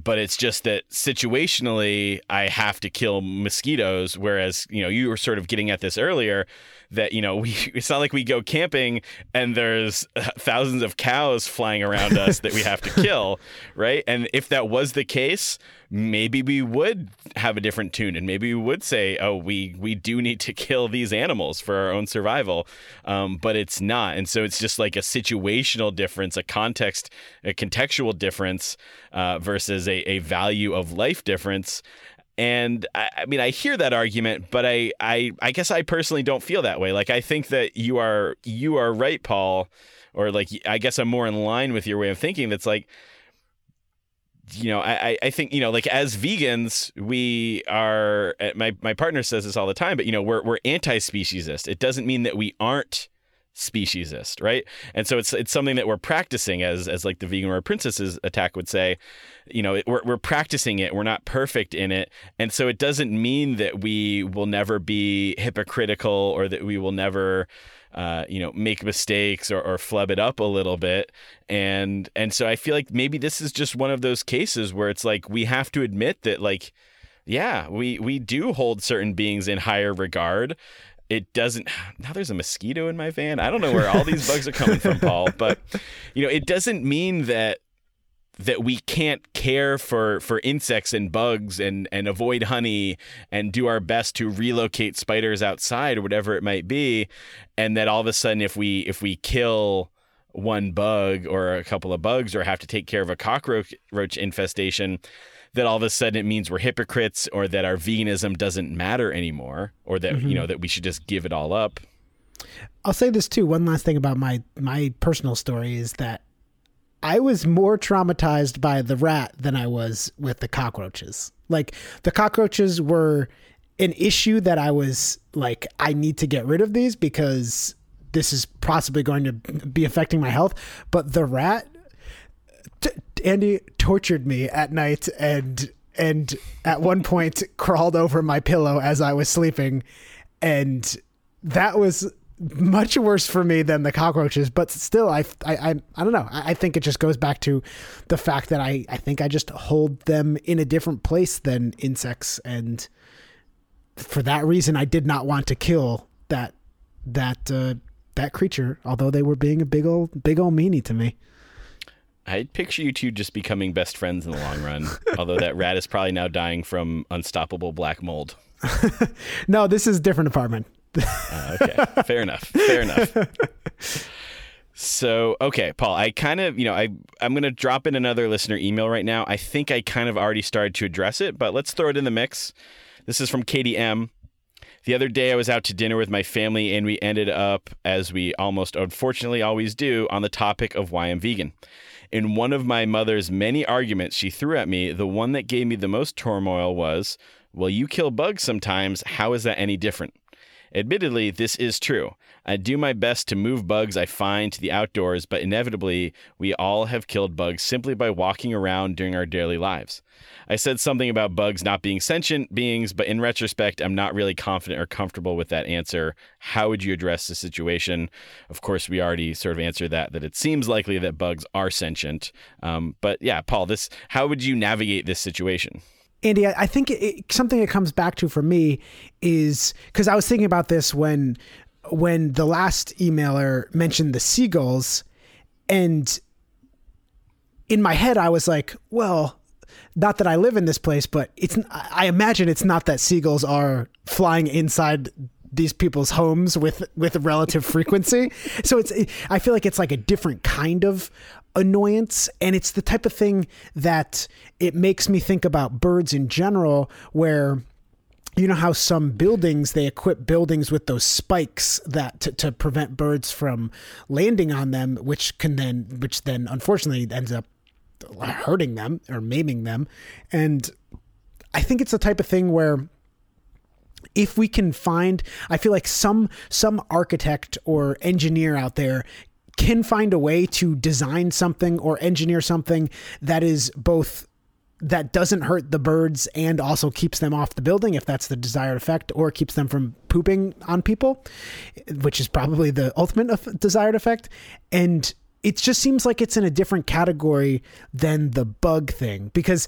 but it's just that situationally I have to kill mosquitoes whereas you know you were sort of getting at this earlier that you know we it's not like we go camping and there's thousands of cows flying around us that we have to kill right? And if that was the case maybe we would have a different tune and maybe we would say oh we we do need to kill these animals for our own survival. Um, but it's not. And so it's just like a situational difference a context a contextual difference uh, versus a, a value of life difference and I, I mean, I hear that argument, but I, I, I guess I personally don't feel that way. Like, I think that you are, you are right, Paul, or like, I guess I'm more in line with your way of thinking. That's like, you know, I, I- think, you know, like as vegans, we are, uh, my, my partner says this all the time, but, you know, we're, we're anti-speciesist. It doesn't mean that we aren't speciesist, right? And so it's, it's something that we're practicing as, as like the Vegan Warrior Princesses Attack would say, you know, it, we're, we're practicing it. We're not perfect in it. And so it doesn't mean that we will never be hypocritical or that we will never, uh, you know, make mistakes or, or flub it up a little bit. And and so I feel like maybe this is just one of those cases where it's like we have to admit that like, yeah, we we do hold certain beings in higher regard. It doesn't now there's a mosquito in my van. I don't know where all these bugs are coming from, Paul, but you know, it doesn't mean that that we can't care for for insects and bugs and and avoid honey and do our best to relocate spiders outside or whatever it might be and that all of a sudden if we if we kill one bug or a couple of bugs or have to take care of a cockroach infestation that all of a sudden it means we're hypocrites or that our veganism doesn't matter anymore or that you mm-hmm. know that we should just give it all up I'll say this too. One last thing about my my personal story is that I was more traumatized by the rat than I was with the cockroaches. Like the cockroaches were an issue that I was like, I need to get rid of these because this is possibly going to be affecting my health. But the rat, Andy tortured me at night and and at one point crawled over my pillow as I was sleeping, and that was much worse for me than the cockroaches, but still, I, I, I, I don't know. I, I think it just goes back to the fact that I, I think I just hold them in a different place than insects, and for that reason, I did not want to kill that, that, uh, that creature. Although they were being a big old, big old meanie to me. I picture you two just becoming best friends in the long run. although that rat is probably now dying from unstoppable black mold. No, this is a different apartment. Uh, okay, fair enough. Fair enough. So, okay, Paul, I kind of, you know, I I'm going to drop in another listener email right now. I think I kind of already started to address it, but let's throw it in the mix. This is from Katie M. The other day I was out to dinner with my family and we ended up as we almost unfortunately always do on the topic of why I'm vegan. In one of my mother's many arguments she threw at me, the one that gave me the most turmoil was, "Well, you kill bugs sometimes. How is that any different?" Admittedly, this is true. I do my best to move bugs I find to the outdoors, but inevitably, we all have killed bugs simply by walking around during our daily lives. I said something about bugs not being sentient beings, but in retrospect, I'm not really confident or comfortable with that answer. How would you address the situation? Of course, we already sort of answered that, that it seems likely that bugs are sentient. Um, but yeah, Paul, this how would you navigate this situation? Andy, I think it- something it comes back to for me is because I was thinking about this when when the last emailer mentioned the seagulls, and in my head I was like, well, not that I live in this place, but it's I imagine it's not that seagulls are flying inside these people's homes with with relative frequency. So it's I feel like it's like a different kind of annoyance and it's the type of thing that it makes me think about birds in general where you know how some buildings they equip buildings with those spikes that to, to prevent birds from landing on them which can then which then unfortunately ends up hurting them or maiming them. And i think it's the type of thing where if we can find i feel like some some architect or engineer out there can find a way to design something or engineer something that is both that doesn't hurt the birds and also keeps them off the building if that's the desired effect or keeps them from pooping on people which is probably the ultimate desired effect. And it just seems like it's in a different category than the bug thing because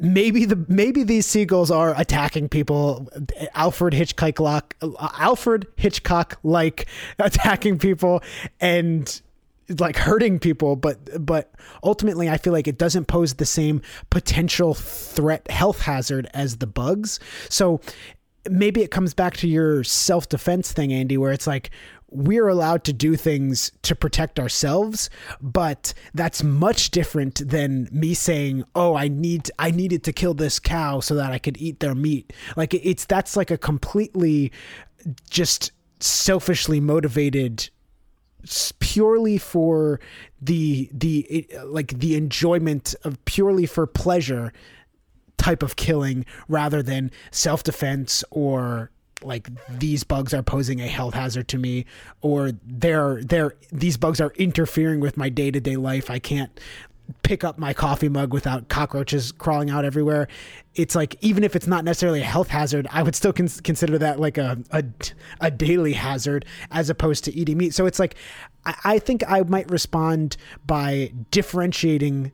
maybe the maybe these seagulls are attacking people alfred hitchcock alfred hitchcock like attacking people and like hurting people but but ultimately i feel like it doesn't pose the same potential threat health hazard as the bugs. So maybe it comes back to your self-defense thing andy where it's like we're allowed to do things to protect ourselves but that's much different than me saying oh i need i needed to kill this cow so that i could eat their meat. Like it's that's like a completely just selfishly motivated purely for the the like the enjoyment of purely for pleasure type of killing rather than self-defense or like these bugs are posing a health hazard to me or they're they're these bugs are interfering with my day-to-day life. I can't pick up my coffee mug without cockroaches crawling out everywhere it's like even if it's not necessarily a health hazard i would still cons- consider that like a, a a daily hazard as opposed to eating meat so it's like I, I think i might respond by differentiating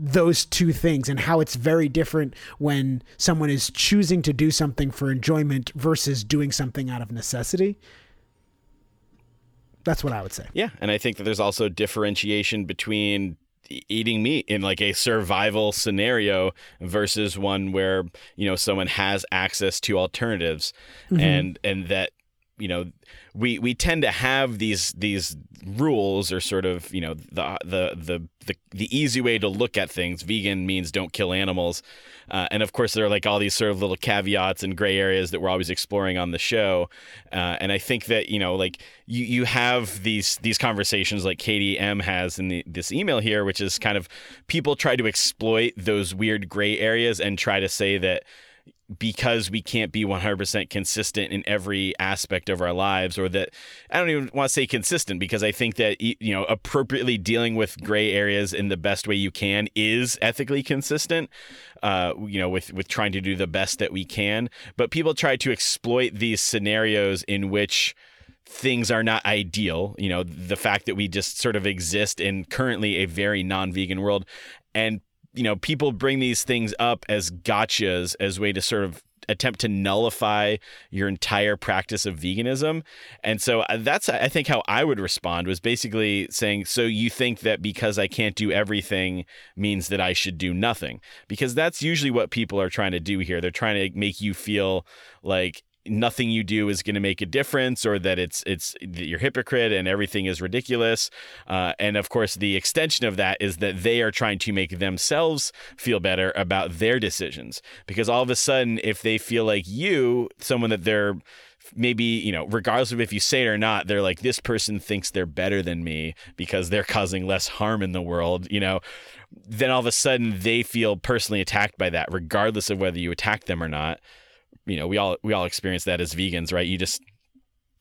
those two things and how it's very different when someone is choosing to do something for enjoyment versus doing something out of necessity. That's what I would say. Yeah, and I think that there's also differentiation between eating meat in like a survival scenario versus one where you know someone has access to alternatives. Mm-hmm. And and that you know we we tend to have these these rules or sort of you know the the the the, the easy way to look at things. Vegan means don't kill animals uh, and of course there are like all these sort of little caveats and gray areas that we're always exploring on the show. Uh, and i think that you know like you you have these these conversations like katie m has in the, this email here which is kind of people try to exploit those weird gray areas and try to say that because we can't be 100% consistent in every aspect of our lives or that I don't even want to say consistent because I think that you know appropriately dealing with gray areas in the best way you can is ethically consistent uh, you know with with trying to do the best that we can but people try to exploit these scenarios in which things are not ideal. You know, the fact that we just sort of exist in currently a very non-vegan world, and you know, people bring these things up as gotchas as way to sort of attempt to nullify your entire practice of veganism. And so uh, that's I think how I would respond was basically saying so you think that because I can't do everything means that I should do nothing. Because that's usually what people are trying to do here. They're trying to make you feel like nothing you do is going to make a difference or that it's it's you're hypocrite and everything is ridiculous. Uh, and of course the extension of that is that they are trying to make themselves feel better about their decisions. Because all of a sudden if they feel like you someone that they're maybe you know regardless of if you say it or not they're like this person thinks they're better than me because they're causing less harm in the world you know then all of a sudden they feel personally attacked by that regardless of whether you attack them or not you know we all we all experience that as vegans right? You just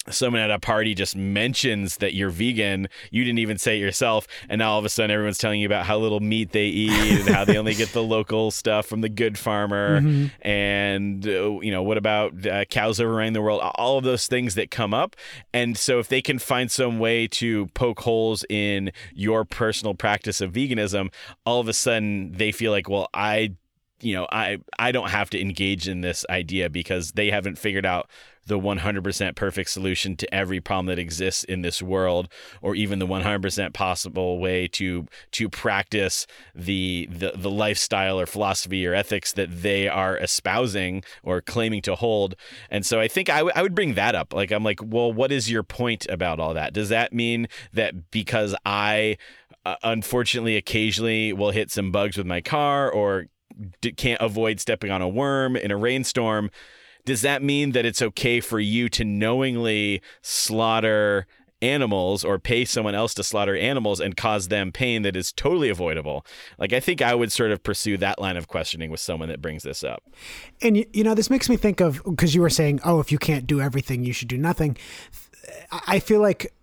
someone at a party just mentions that you're vegan you didn't even say it yourself and now all of a sudden everyone's telling you about how little meat they eat and how they only get the local stuff from the good farmer. And uh, you know what about uh, cows overrunning the world? All of those things that come up. And so if they can find some way to poke holes in your personal practice of veganism all of a sudden they feel like well i you know i i don't have to engage in this idea because they haven't figured out the 100% perfect solution to every problem that exists in this world or even the 100% possible way to to practice the the, the lifestyle or philosophy or ethics that they are espousing or claiming to hold. And so i think I, w- I would bring that up. Like i'm like well what is your point about all that? Does that mean that because i uh, unfortunately occasionally will hit some bugs with my car or can't avoid stepping on a worm in a rainstorm does that mean that it's okay for you to knowingly slaughter animals or pay someone else to slaughter animals and cause them pain that is totally avoidable like i think i would sort of pursue that line of questioning with someone that brings this up And you, you know, this makes me think of because you were saying, oh, if you can't do everything, you should do nothing. I feel like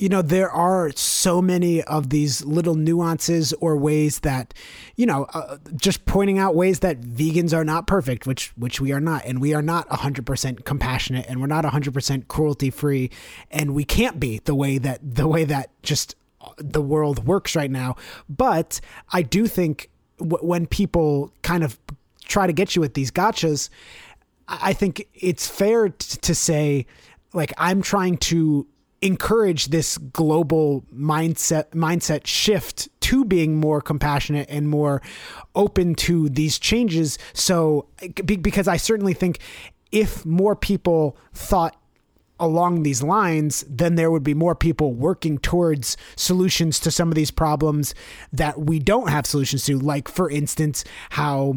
you know there are so many of these little nuances or ways that you know uh, just pointing out ways that vegans are not perfect which which we are not. And we are not 100% compassionate and we're not 100% cruelty free and we can't be the way that the way that just the world works right now. But i do think w- when people kind of try to get you with these gotchas I think it's fair t- to say, like, I'm trying to encourage this global mindset mindset shift to being more compassionate and more open to these changes. So, because I certainly think if more people thought along these lines, then there would be more people working towards solutions to some of these problems that we don't have solutions to. Like, for instance, how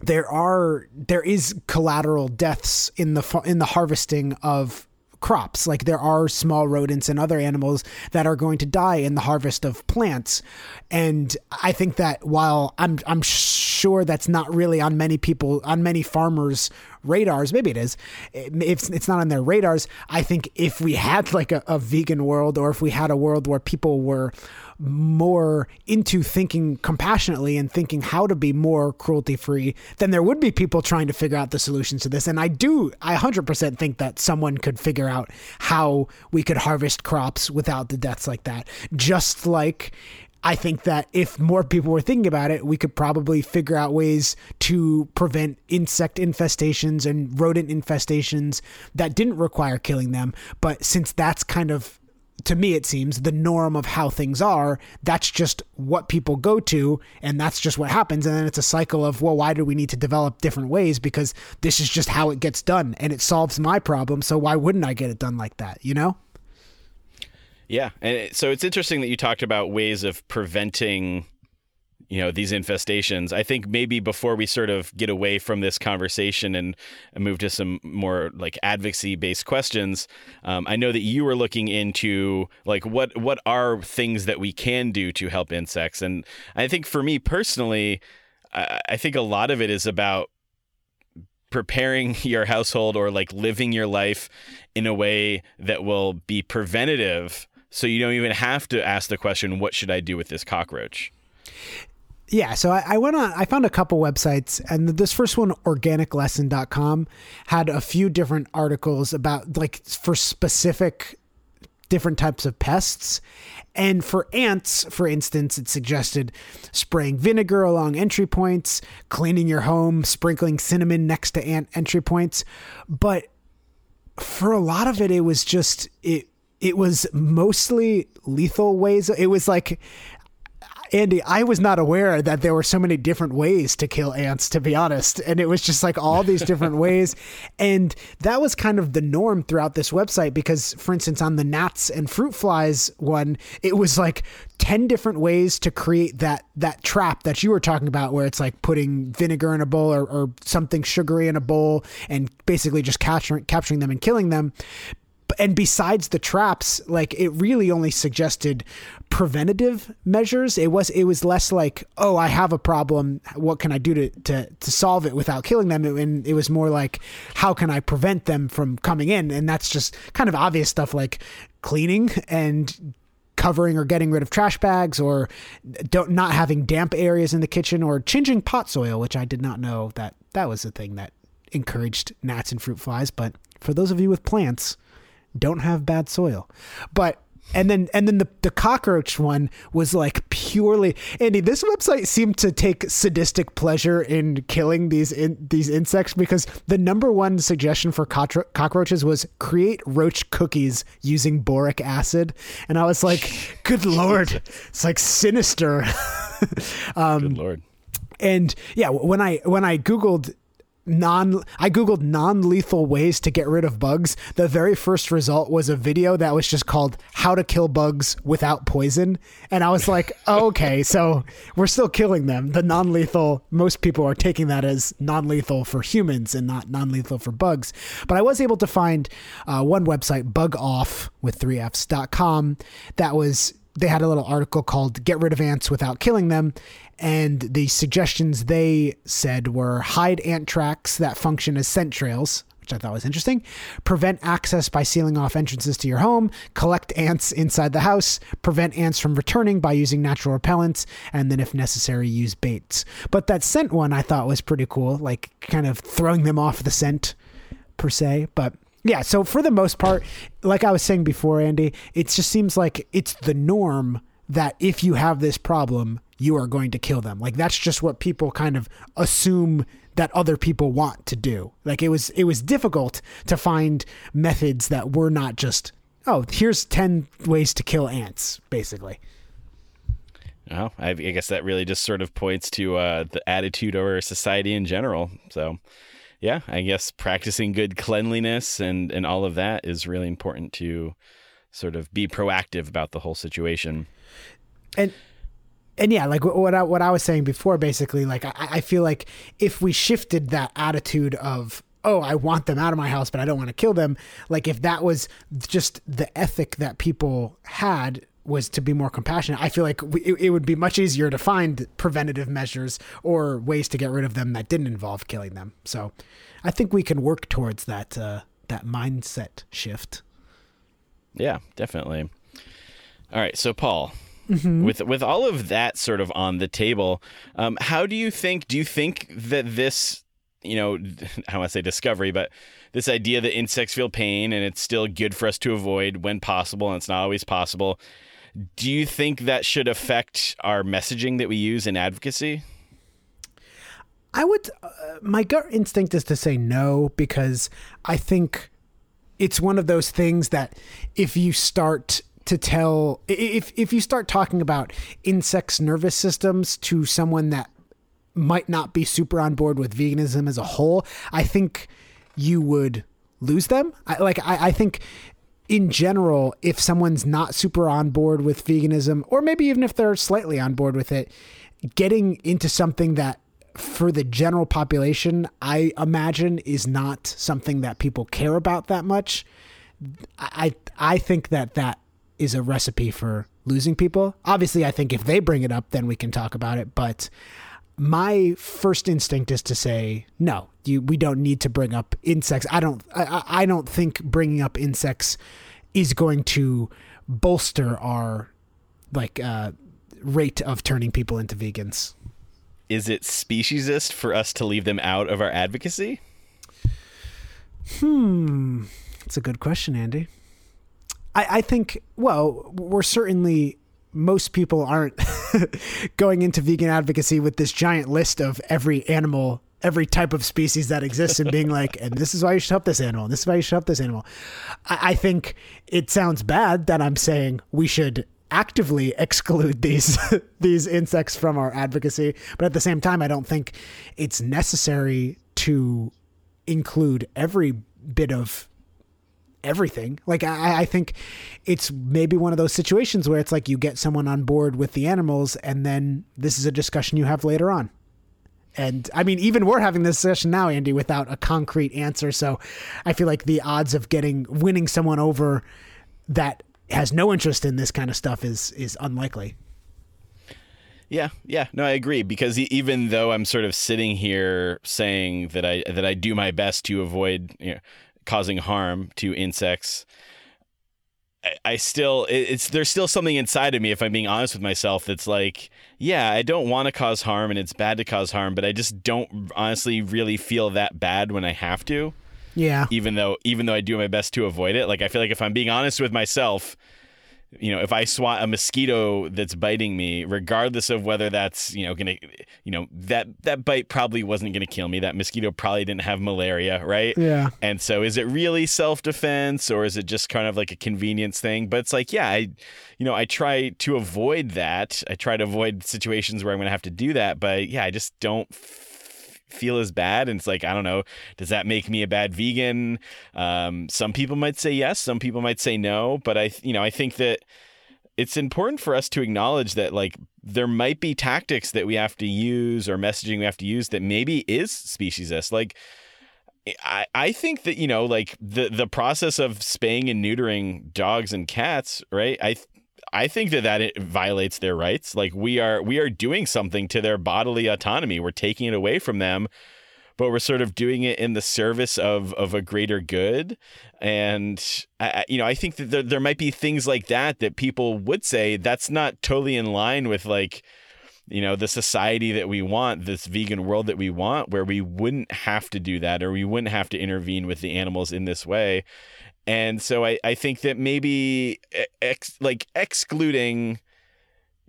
there are there is collateral deaths in the in the harvesting of crops. Like there are small rodents and other animals that are going to die in the harvest of plants. And i think that while i'm i'm sure that's not really on many people on many farmers radars maybe it is if it's not on their radars i think if we had like a, a vegan world or if we had a world where people were more into thinking compassionately and thinking how to be more cruelty free, then there would be people trying to figure out the solutions to this. And I do, I 100% think that someone could figure out how we could harvest crops without the deaths like that. Just like I think that if more people were thinking about it, we could probably figure out ways to prevent insect infestations and rodent infestations that didn't require killing them. But since that's kind of to me it seems the norm of how things are. That's just what people go to and that's just what happens. And then it's a cycle of well why do we need to develop different ways? Because this is just how it gets done and it solves my problem so why wouldn't i get it done like that you know? Yeah, and so it's interesting that you talked about ways of preventing, you know, these infestations. I think maybe before we sort of get away from this conversation and, move to some more like advocacy-based questions, um, I know that you were looking into like what what are things that we can do to help insects, and I think for me personally, I, I think a lot of it is about preparing your household or like living your life in a way that will be preventative. So you don't even have to ask the question what should i do with this cockroach yeah, so I, I went on, I found a couple websites, and this first one, organiclesson.com, had a few different articles about like for specific different types of pests. And for ants, for instance, it suggested spraying vinegar along entry points, cleaning your home, sprinkling cinnamon next to ant entry points. But for a lot of it, it was just, it, it was mostly lethal ways. It was like Andy, I was not aware that there were so many different ways to kill ants, to be honest. And it was just like all these different ways. And that was kind of the norm throughout this website because, for instance, on the gnats and fruit flies one, it was like 10 different ways to create that that trap that you were talking about where it's like putting vinegar in a bowl or, or something sugary in a bowl and basically just capturing capturing them and killing them and besides the traps like it really only suggested preventative measures. It was it was less like oh i have a problem. What can i do to to, to solve it without killing them? And it was more like how can i prevent them from coming in? And that's just kind of obvious stuff like cleaning and covering or getting rid of trash bags or don't not having damp areas in the kitchen or changing pot soil which i did not know that that was a thing that encouraged gnats and fruit flies. But for those of you with plants don't have bad soil. But and then and then the, the cockroach one was like purely Andy, this website seemed to take sadistic pleasure in killing these in, these insects because the number one suggestion for cockro- cockroaches was create roach cookies using boric acid. And I was like, good lord, it's like sinister. Um, Good lord. and yeah, when I when I googled non I googled non-lethal ways to get rid of bugs. The very first result was a video that was just called how to kill bugs without poison. And I was like, oh, okay, so we're still killing them. The non-lethal most people are taking that as non-lethal for humans and not non-lethal for bugs. But I was able to find uh, one website bug off with 3fs.com that was they had a little article called Get Rid of Ants Without Killing Them. And the suggestions they said were hide ant tracks that function as scent trails, which I thought was interesting. Prevent access by sealing off entrances to your home. Collect ants inside the house. Prevent ants from returning by using natural repellents. And then, if necessary, use baits. But that scent one I thought was pretty cool, like kind of throwing them off the scent per se. But yeah, so for the most part, like I was saying before, Andy, it just seems like it's the norm that if you have this problem, you are going to kill them. Like that's just what people kind of assume that other people want to do. Like it was it was difficult to find methods that were not just oh, here's 10 ways to kill ants basically. Well, I, I guess that really just sort of points to uh, the attitude of our society in general. So, yeah, I guess practicing good cleanliness and, and all of that is really important to sort of be proactive about the whole situation. and and yeah, like what I, what I was saying before, basically, like I, I feel like if we shifted that attitude of oh, I want them out of my house, but I don't want to kill them, like if that was just the ethic that people had was to be more compassionate, I feel like we, it, it would be much easier to find preventative measures or ways to get rid of them that didn't involve killing them. So, I think we can work towards that uh, that mindset shift. Yeah, definitely. All right, so Paul, with with all of that sort of on the table, um, how do you think? Do you think that this, you know, I don't want to say discovery, but this idea that insects feel pain and it's still good for us to avoid when possible, and it's not always possible. Do you think that should affect our messaging that we use in advocacy? I would. Uh, my gut instinct is to say no because I think it's one of those things that if you start to tell if if you start talking about insects' nervous systems to someone that might not be super on board with veganism as a whole, I think you would lose them. I, like I, I think in general, if someone's not super on board with veganism, or maybe even if they're slightly on board with it, getting into something that for the general population, I imagine is not something that people care about that much. I I think that that is a recipe for losing people. Obviously, I think if they bring it up, then we can talk about it. But my first instinct is to say no. You we don't need to bring up insects. I don't. I, I- don't think bringing up insects is going to bolster our like uh, rate of turning people into vegans. is it speciesist for us to leave them out of our advocacy? Hmm, that's a good question, Andy. I, I think, well, we're certainly, most people aren't going into vegan advocacy with this giant list of every animal, every type of species that exists and being like, and this is why you should help this animal, and this is why you should help this animal. I, I think it sounds bad that I'm saying we should actively exclude these these insects from our advocacy but at the same time i don't think it's necessary to include every bit of everything. Like I, I think it's maybe one of those situations where it's like you get someone on board with the animals, and then this is a discussion you have later on. And I mean, even we're having this discussion now, Andy, without a concrete answer. So I feel like the odds of getting winning someone over that has no interest in this kind of stuff is is unlikely. Yeah, yeah, no, I agree because even though I'm sort of sitting here saying that I that I do my best to avoid you know, causing harm to insects, I, still it's there's still something inside of me if I'm being honest with myself that's like, yeah, I don't want to cause harm and it's bad to cause harm, but I just don't honestly really feel that bad when I have to Yeah. even though even though I do my best to avoid it. Like I feel like if I'm being honest with myself, you know, if I swat a mosquito that's biting me, regardless of whether that's you know gonna, you know that that bite probably wasn't gonna kill me. That mosquito probably didn't have malaria, right? Yeah. And so, is it really self defense or is it just kind of like a convenience thing? But it's like, yeah, I, you know, I try to avoid that. I try to avoid situations where I'm gonna have to do that. But yeah, I just don't feel as bad and it's like i don't know does that make me a bad vegan? Um, some people might say yes some people might say no but i you know i think that it's important for us to acknowledge that like there might be tactics that we have to use or messaging we have to use that maybe is speciesist. Like I, I think that you know like the the process of spaying and neutering dogs and cats right? I I think that that violates their rights. Like we are we are doing something to their bodily autonomy. We're taking it away from them, but we're sort of doing it in the service of of a greater good. And I, you know, I think that there, there might be things like that that people would say that's not totally in line with like you know the society that we want this vegan world that we want where we wouldn't have to do that or we wouldn't have to intervene with the animals in this way and so I, I think that maybe ex, like excluding,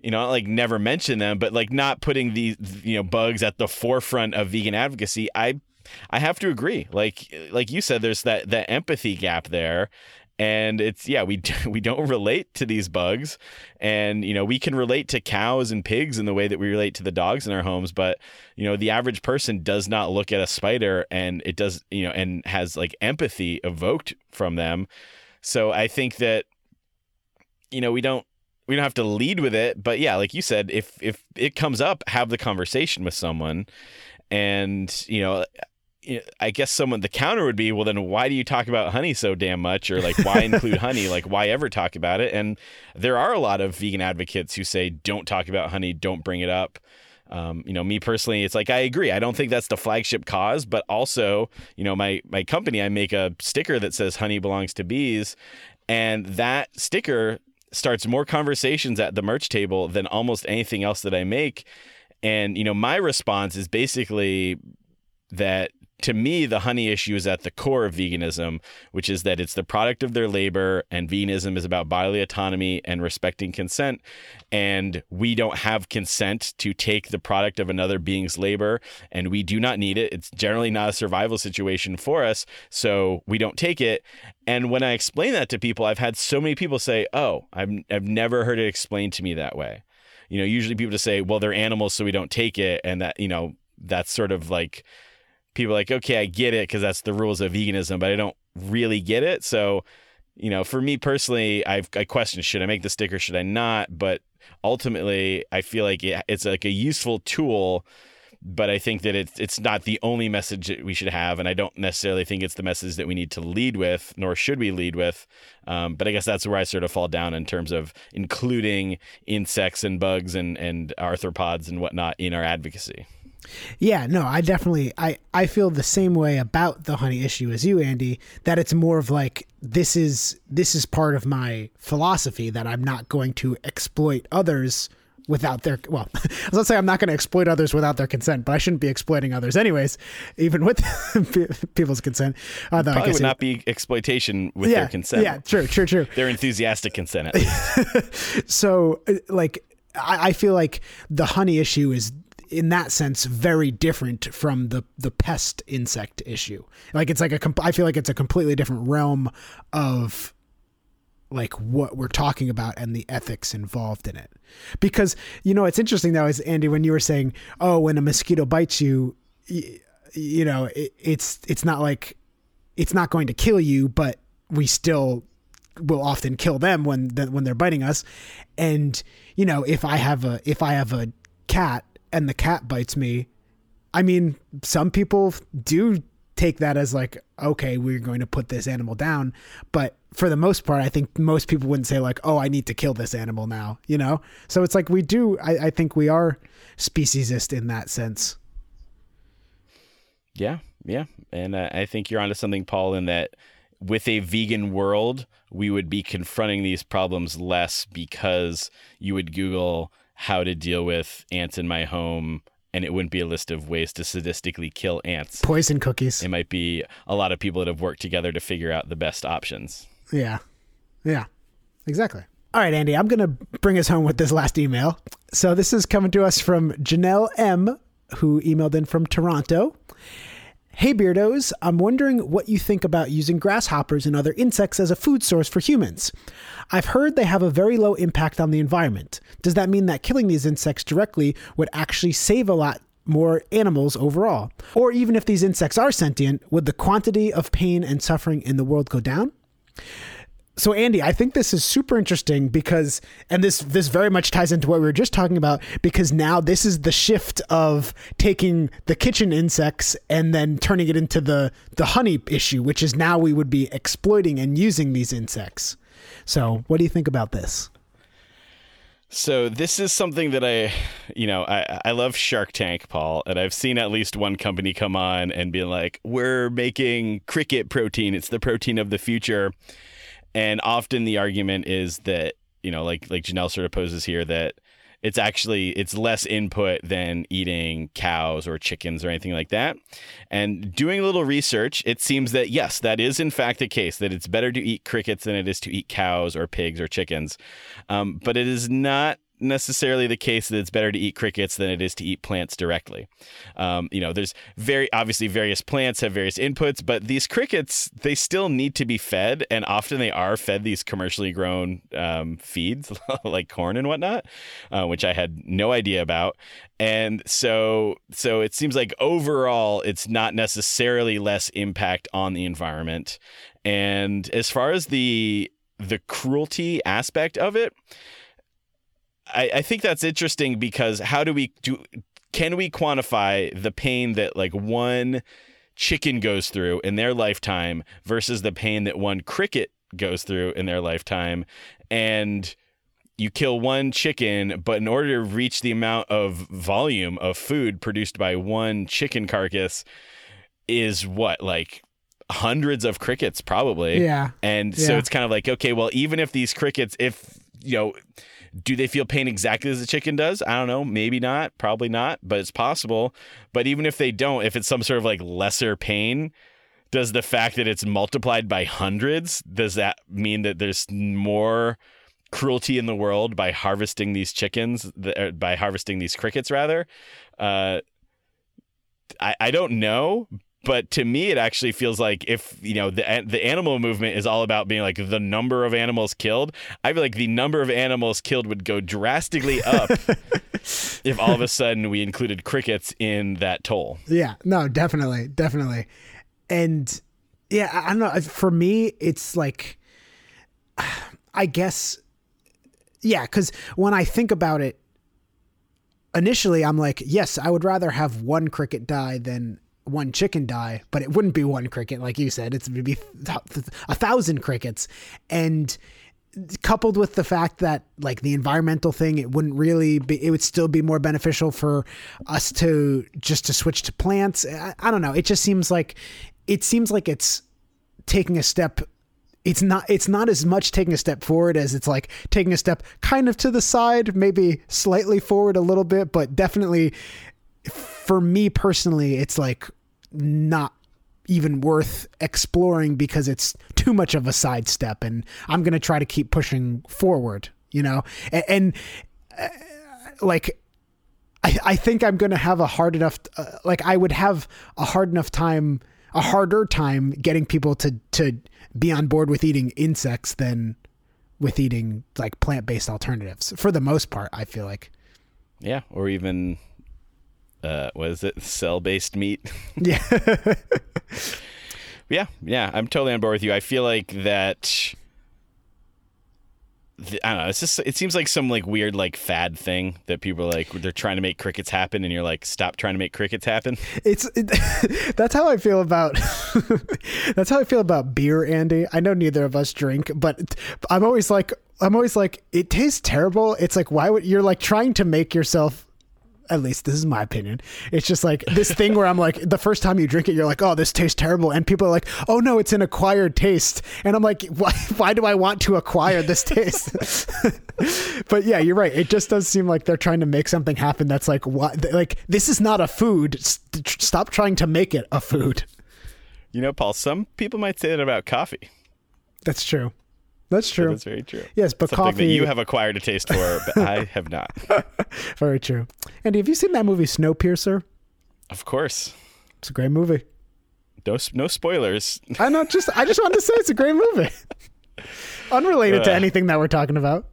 you know, like never mention them, but like not putting these, you know, bugs at the forefront of vegan advocacy. I, I have to agree. Like, like you said, there's that, that empathy gap there. And it's, yeah, we, we don't relate to these bugs. And, you know, we can relate to cows and pigs in the way that we relate to the dogs in our homes. But, you know, the average person does not look at a spider and it does, you know, and has like empathy evoked from them. So I think that, you know, we don't, we don't have to lead with it, but yeah, like you said, if if it comes up, have the conversation with someone, and you know, I guess someone the counter would be, well, then why do you talk about honey so damn much, or like why include honey, like why ever talk about it? And there are a lot of vegan advocates who say don't talk about honey, don't bring it up. Um, you know, me personally, it's like I agree. I don't think that's the flagship cause, but also, you know, my my company, I make a sticker that says "Honey belongs to bees," and that sticker starts more conversations at the merch table than almost anything else that I make. And you know, my response is basically that to me, the honey issue is at the core of veganism, which is that it's the product of their labor, and veganism is about bodily autonomy and respecting consent. And we don't have consent to take the product of another being's labor, and we do not need it. It's generally not a survival situation for us, so we don't take it. And when I explain that to people, I've had so many people say, "Oh, I've I've never heard it explained to me that way." You know, usually people just say, "Well, they're animals, so we don't take it," and that you know that's sort of like people like, okay, I get it because that's the rules of veganism, but I don't really get it. So, you know, for me personally, I've, I question should I make the sticker, should I not? But ultimately, I feel like it, it's like a useful tool. But I think that it's it's not the only message that we should have, and I don't necessarily think it's the message that we need to lead with, nor should we lead with. Um, but I guess that's where I sort of fall down in terms of including insects and bugs and and arthropods and whatnot in our advocacy. Yeah, no, I definitely I I feel the same way about the honey issue as you, Andy, that it's more of like this is this is part of my philosophy that I'm not going to exploit others without their well let's say i'm not going to exploit others without their consent but i shouldn't be exploiting others anyways even with people's consent Probably would not be exploitation with yeah their consent. yeah true true true Their enthusiastic consent, at least. so uh, like I, I feel like the honey issue is in that sense very different from the the pest insect issue. Like it's like a i feel like it's a completely different realm of like what we're talking about and the ethics involved in it. Because you know it's interesting though is andy when you were saying oh when a mosquito bites you y- you know it, it's it's not like it's not going to kill you but we still will often kill them when when they're biting us. And you know if i have a if i have a cat and the cat bites me i mean some people do take that as like okay we're going to put this animal down. But for the most part i think most people wouldn't say like oh i need to kill this animal now you know? So it's like we do i, I think we are speciesist in that sense. Yeah, yeah, and uh, I think you're onto something, Paul, in that with a vegan world, we would be confronting these problems less because you would Google how to deal with ants in my home, and it wouldn't be a list of ways to sadistically kill ants. poison cookies It might be a lot of people that have worked together to figure out the best options. Yeah. Yeah. Exactly. All right, Andy, I'm going to bring us home with this last email. So this is coming to us from Janelle M, who emailed in from Toronto. Hey Beardos, I'm wondering what you think about using grasshoppers and other insects as a food source for humans. I've heard they have a very low impact on the environment. Does that mean that killing these insects directly would actually save a lot more animals overall? Or even if these insects are sentient, would the quantity of pain and suffering in the world go down? So Andy, I think this is super interesting because and this this very much ties into what we were just talking about because now this is the shift of taking the kitchen insects and then turning it into the the honey issue, which is now we would be exploiting and using these insects. So, what do you think about this? So this is something that I, you know, I I love Shark Tank, Paul, and I've seen at least one company come on and be like, "We're making cricket protein. It's the protein of the future." And often the argument is that, you know, like like Janelle sort of poses here that it's actually it's less input than eating cows or chickens or anything like that. And doing a little research, it seems that yes, that is in fact the case that it's better to eat crickets than it is to eat cows or pigs or chickens. Um, but it is not necessarily the case that it's better to eat crickets than it is to eat plants directly. Um, you know, there's very obviously various plants have various inputs, but these crickets they still need to be fed, and often they are fed these commercially grown um, feeds like corn and whatnot, uh, which I had no idea about. And so, so it seems like overall, it's not necessarily less impact on the environment. And as far as the the cruelty aspect of it, I, I think that's interesting because how do we do? Can we quantify the pain that like one chicken goes through in their lifetime versus the pain that one cricket goes through in their lifetime? And you kill one chicken, but in order to reach the amount of volume of food produced by one chicken carcass, is what like hundreds of crickets probably. Yeah. And so Yeah. it's kind of like, okay, well, even if these crickets, if, you know, do they feel pain exactly as a chicken does? I don't know. Maybe not. Probably not, but it's possible. But even if they don't, if it's some sort of like lesser pain, does the fact that it's multiplied by hundreds, does that mean that there's more cruelty in the world by harvesting these chickens, er, by harvesting these crickets, rather? Uh, I, I don't know, but to me it actually feels like if you know the the animal movement is all about being like the number of animals killed i feel like the number of animals killed would go drastically up if all of a sudden we included crickets in that toll Yeah, no, definitely, definitely. And yeah, I I don't know. For me, it's like, I guess, yeah, because when I think about it, initially I'm like, yes, I would rather have one cricket die than one chicken die, but it wouldn't be one cricket, like you said. It's would be a thousand crickets, and coupled with the fact that like the environmental thing it wouldn't really be it would still be more beneficial for us to just to switch to plants. I, I don't know. It just seems like it seems like it's taking a step it's not it's not as much taking a step forward as it's like taking a step kind of to the side, maybe slightly forward a little bit, but definitely for me personally, it's like not even worth exploring because it's too much of a sidestep and I'm going to try to keep pushing forward, you know? And, and uh, like I, I think I'm going to have a hard enough uh, like I would have a hard enough time a harder time getting people to to be on board with eating insects than with eating like plant-based alternatives for the most part I feel like Yeah, or even uh, what is it? Cell-based meat. yeah Yeah, yeah, I'm totally on board with you. I feel like that. th- I don't know. It's just. It seems like some like weird like fad thing that people are like they're trying to make crickets happen, and you're like, stop trying to make crickets happen. it's it, that's how I feel about that's how I feel about beer, Andy. I know neither of us drink, but I'm always like I'm always like it tastes terrible. It's like why would you're like trying to make yourself at least this is my opinion. It's just like this thing where I'm like, the first time you drink it, you're like, oh, this tastes terrible. And people are like, oh, no, it's an acquired taste. And I'm like, why, why do I want to acquire this taste? but yeah, you're right. It just does seem like they're trying to make something happen that's like, what? Like, this is not a food. Stop trying to make it a food. You know, Paul. Some people might say that about coffee. That's true. That's true. That's very true. Yes, but Something coffee. that you have acquired a taste for, but I have not. Very true. Andy, have you seen that movie Snowpiercer? Of course, It's a great movie. no no spoilers. I know. Just I just wanted to say it's a great movie. Unrelated to anything that we're talking about.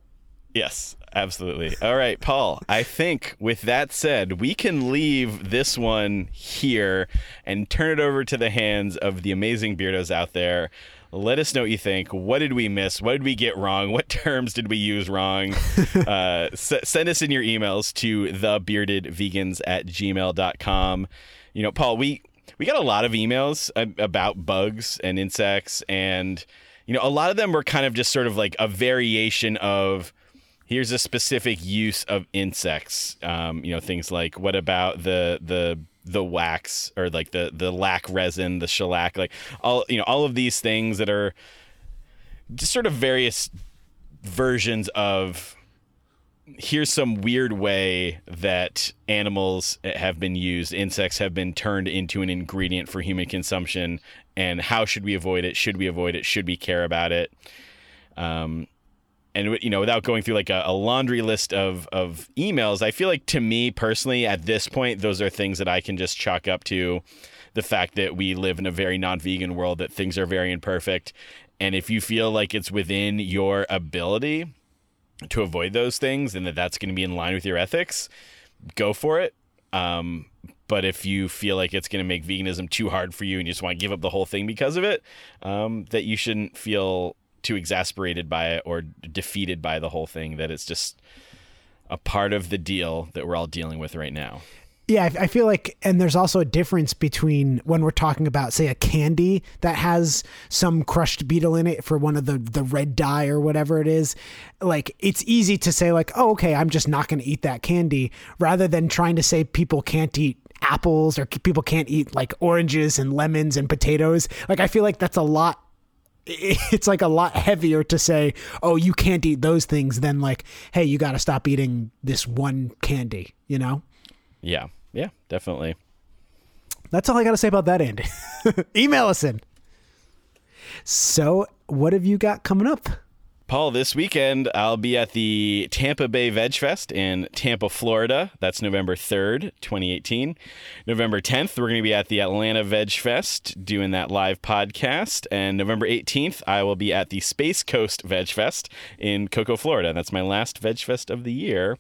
Yes, absolutely. All right, Paul. I think with that said, we can leave this one here and turn it over to the hands of the amazing beardos out there. Let us know what you think. What did we miss? What did we get wrong? What terms did we use wrong? uh, s- send us in your emails to thebeardedvegans at gmail.com. You know, Paul, we, we got a lot of emails about bugs and insects, and, you know, a lot of them were kind of just sort of like a variation of, here's a specific use of insects. Um, you know, things like what about the the the wax or like the the lac resin, the shellac, like all you know, all of these things that are just sort of various versions of here's some weird way that animals have been used, insects have been turned into an ingredient for human consumption, and how should we avoid it? Should we avoid it? Should we care about it? Um, and you know, without going through like a, a laundry list of of emails, I feel like to me personally, at this point, those are things that I can just chalk up to the fact that we live in a very non-vegan world, that things are very imperfect, and if you feel like it's within your ability to avoid those things and that that's going to be in line with your ethics, go for it. Um, but if you feel like it's going to make veganism too hard for you and you just want to give up the whole thing because of it, um, that you shouldn't feel too exasperated by it or defeated by the whole thing. That it's just a part of the deal that we're all dealing with right now. Yeah, I feel like, and there's also a difference between when we're talking about, say, a candy that has some crushed beetle in it for one of the the red dye or whatever it is. Like, it's easy to say, like, oh, okay, I'm just not going to eat that candy, rather than trying to say people can't eat apples or people can't eat like oranges and lemons and potatoes. Like, I feel like that's a lot it's like a lot heavier to say, oh, you can't eat those things than like, hey, you got to stop eating this one candy, you know? Yeah, yeah, definitely. That's all I got to say about that, Andy. Email us in. So, what have you got coming up? Paul, this weekend I'll be at the Tampa Bay Veg Fest in Tampa, Florida. That's November 3rd, 2018. November 10th, we're going to be at the Atlanta Veg Fest doing that live podcast. And November 18th, I will be at the Space Coast Veg Fest in Cocoa, Florida. That's my last Veg Fest of the year.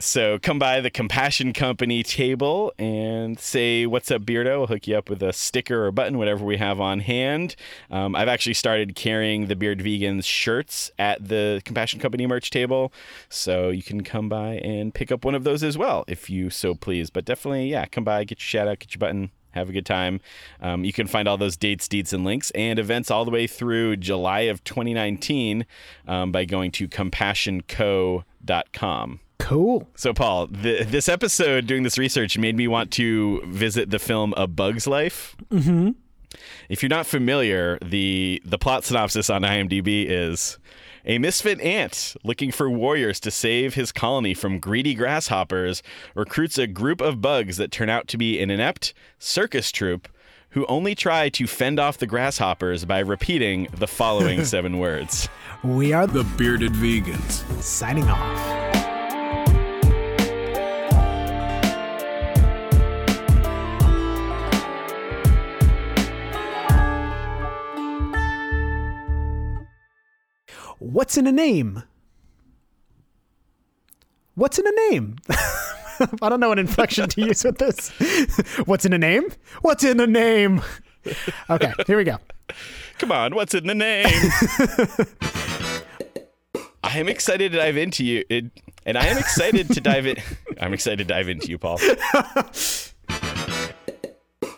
So come by the Compassion Company table and say, What's up, Beardo? We'll hook you up with a sticker or button, whatever we have on hand. Um, I've actually started carrying the Beard Vegans shirts at the Compassion Company merch table. So you can come by and pick up one of those as well if you so please. But definitely, yeah, come by, get your shout out, get your button. Have a good time. Um, you can find all those dates, deeds, and links and events all the way through July of 2019 um, by going to compassionco.com. Cool. So, Paul, th- this episode, doing this research, made me want to visit the film A Bug's Life. Mm-hmm. If you're not familiar, the the plot synopsis on IMDb is a misfit ant looking for warriors to save his colony from greedy grasshoppers recruits a group of bugs that turn out to be an inept circus troupe who only try to fend off the grasshoppers by repeating the following seven words. We are The Bearded Vegans. signing off. What's in a name? What's in a name? I don't know what inflection to use with this. What's in a name? What's in a name? Okay, here we go. Come on, what's in the name? I am excited to dive into you, it, and I am excited to dive in. I'm excited to dive into you, Paul.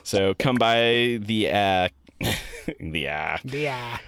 So come by the uh, the uh, Yeah.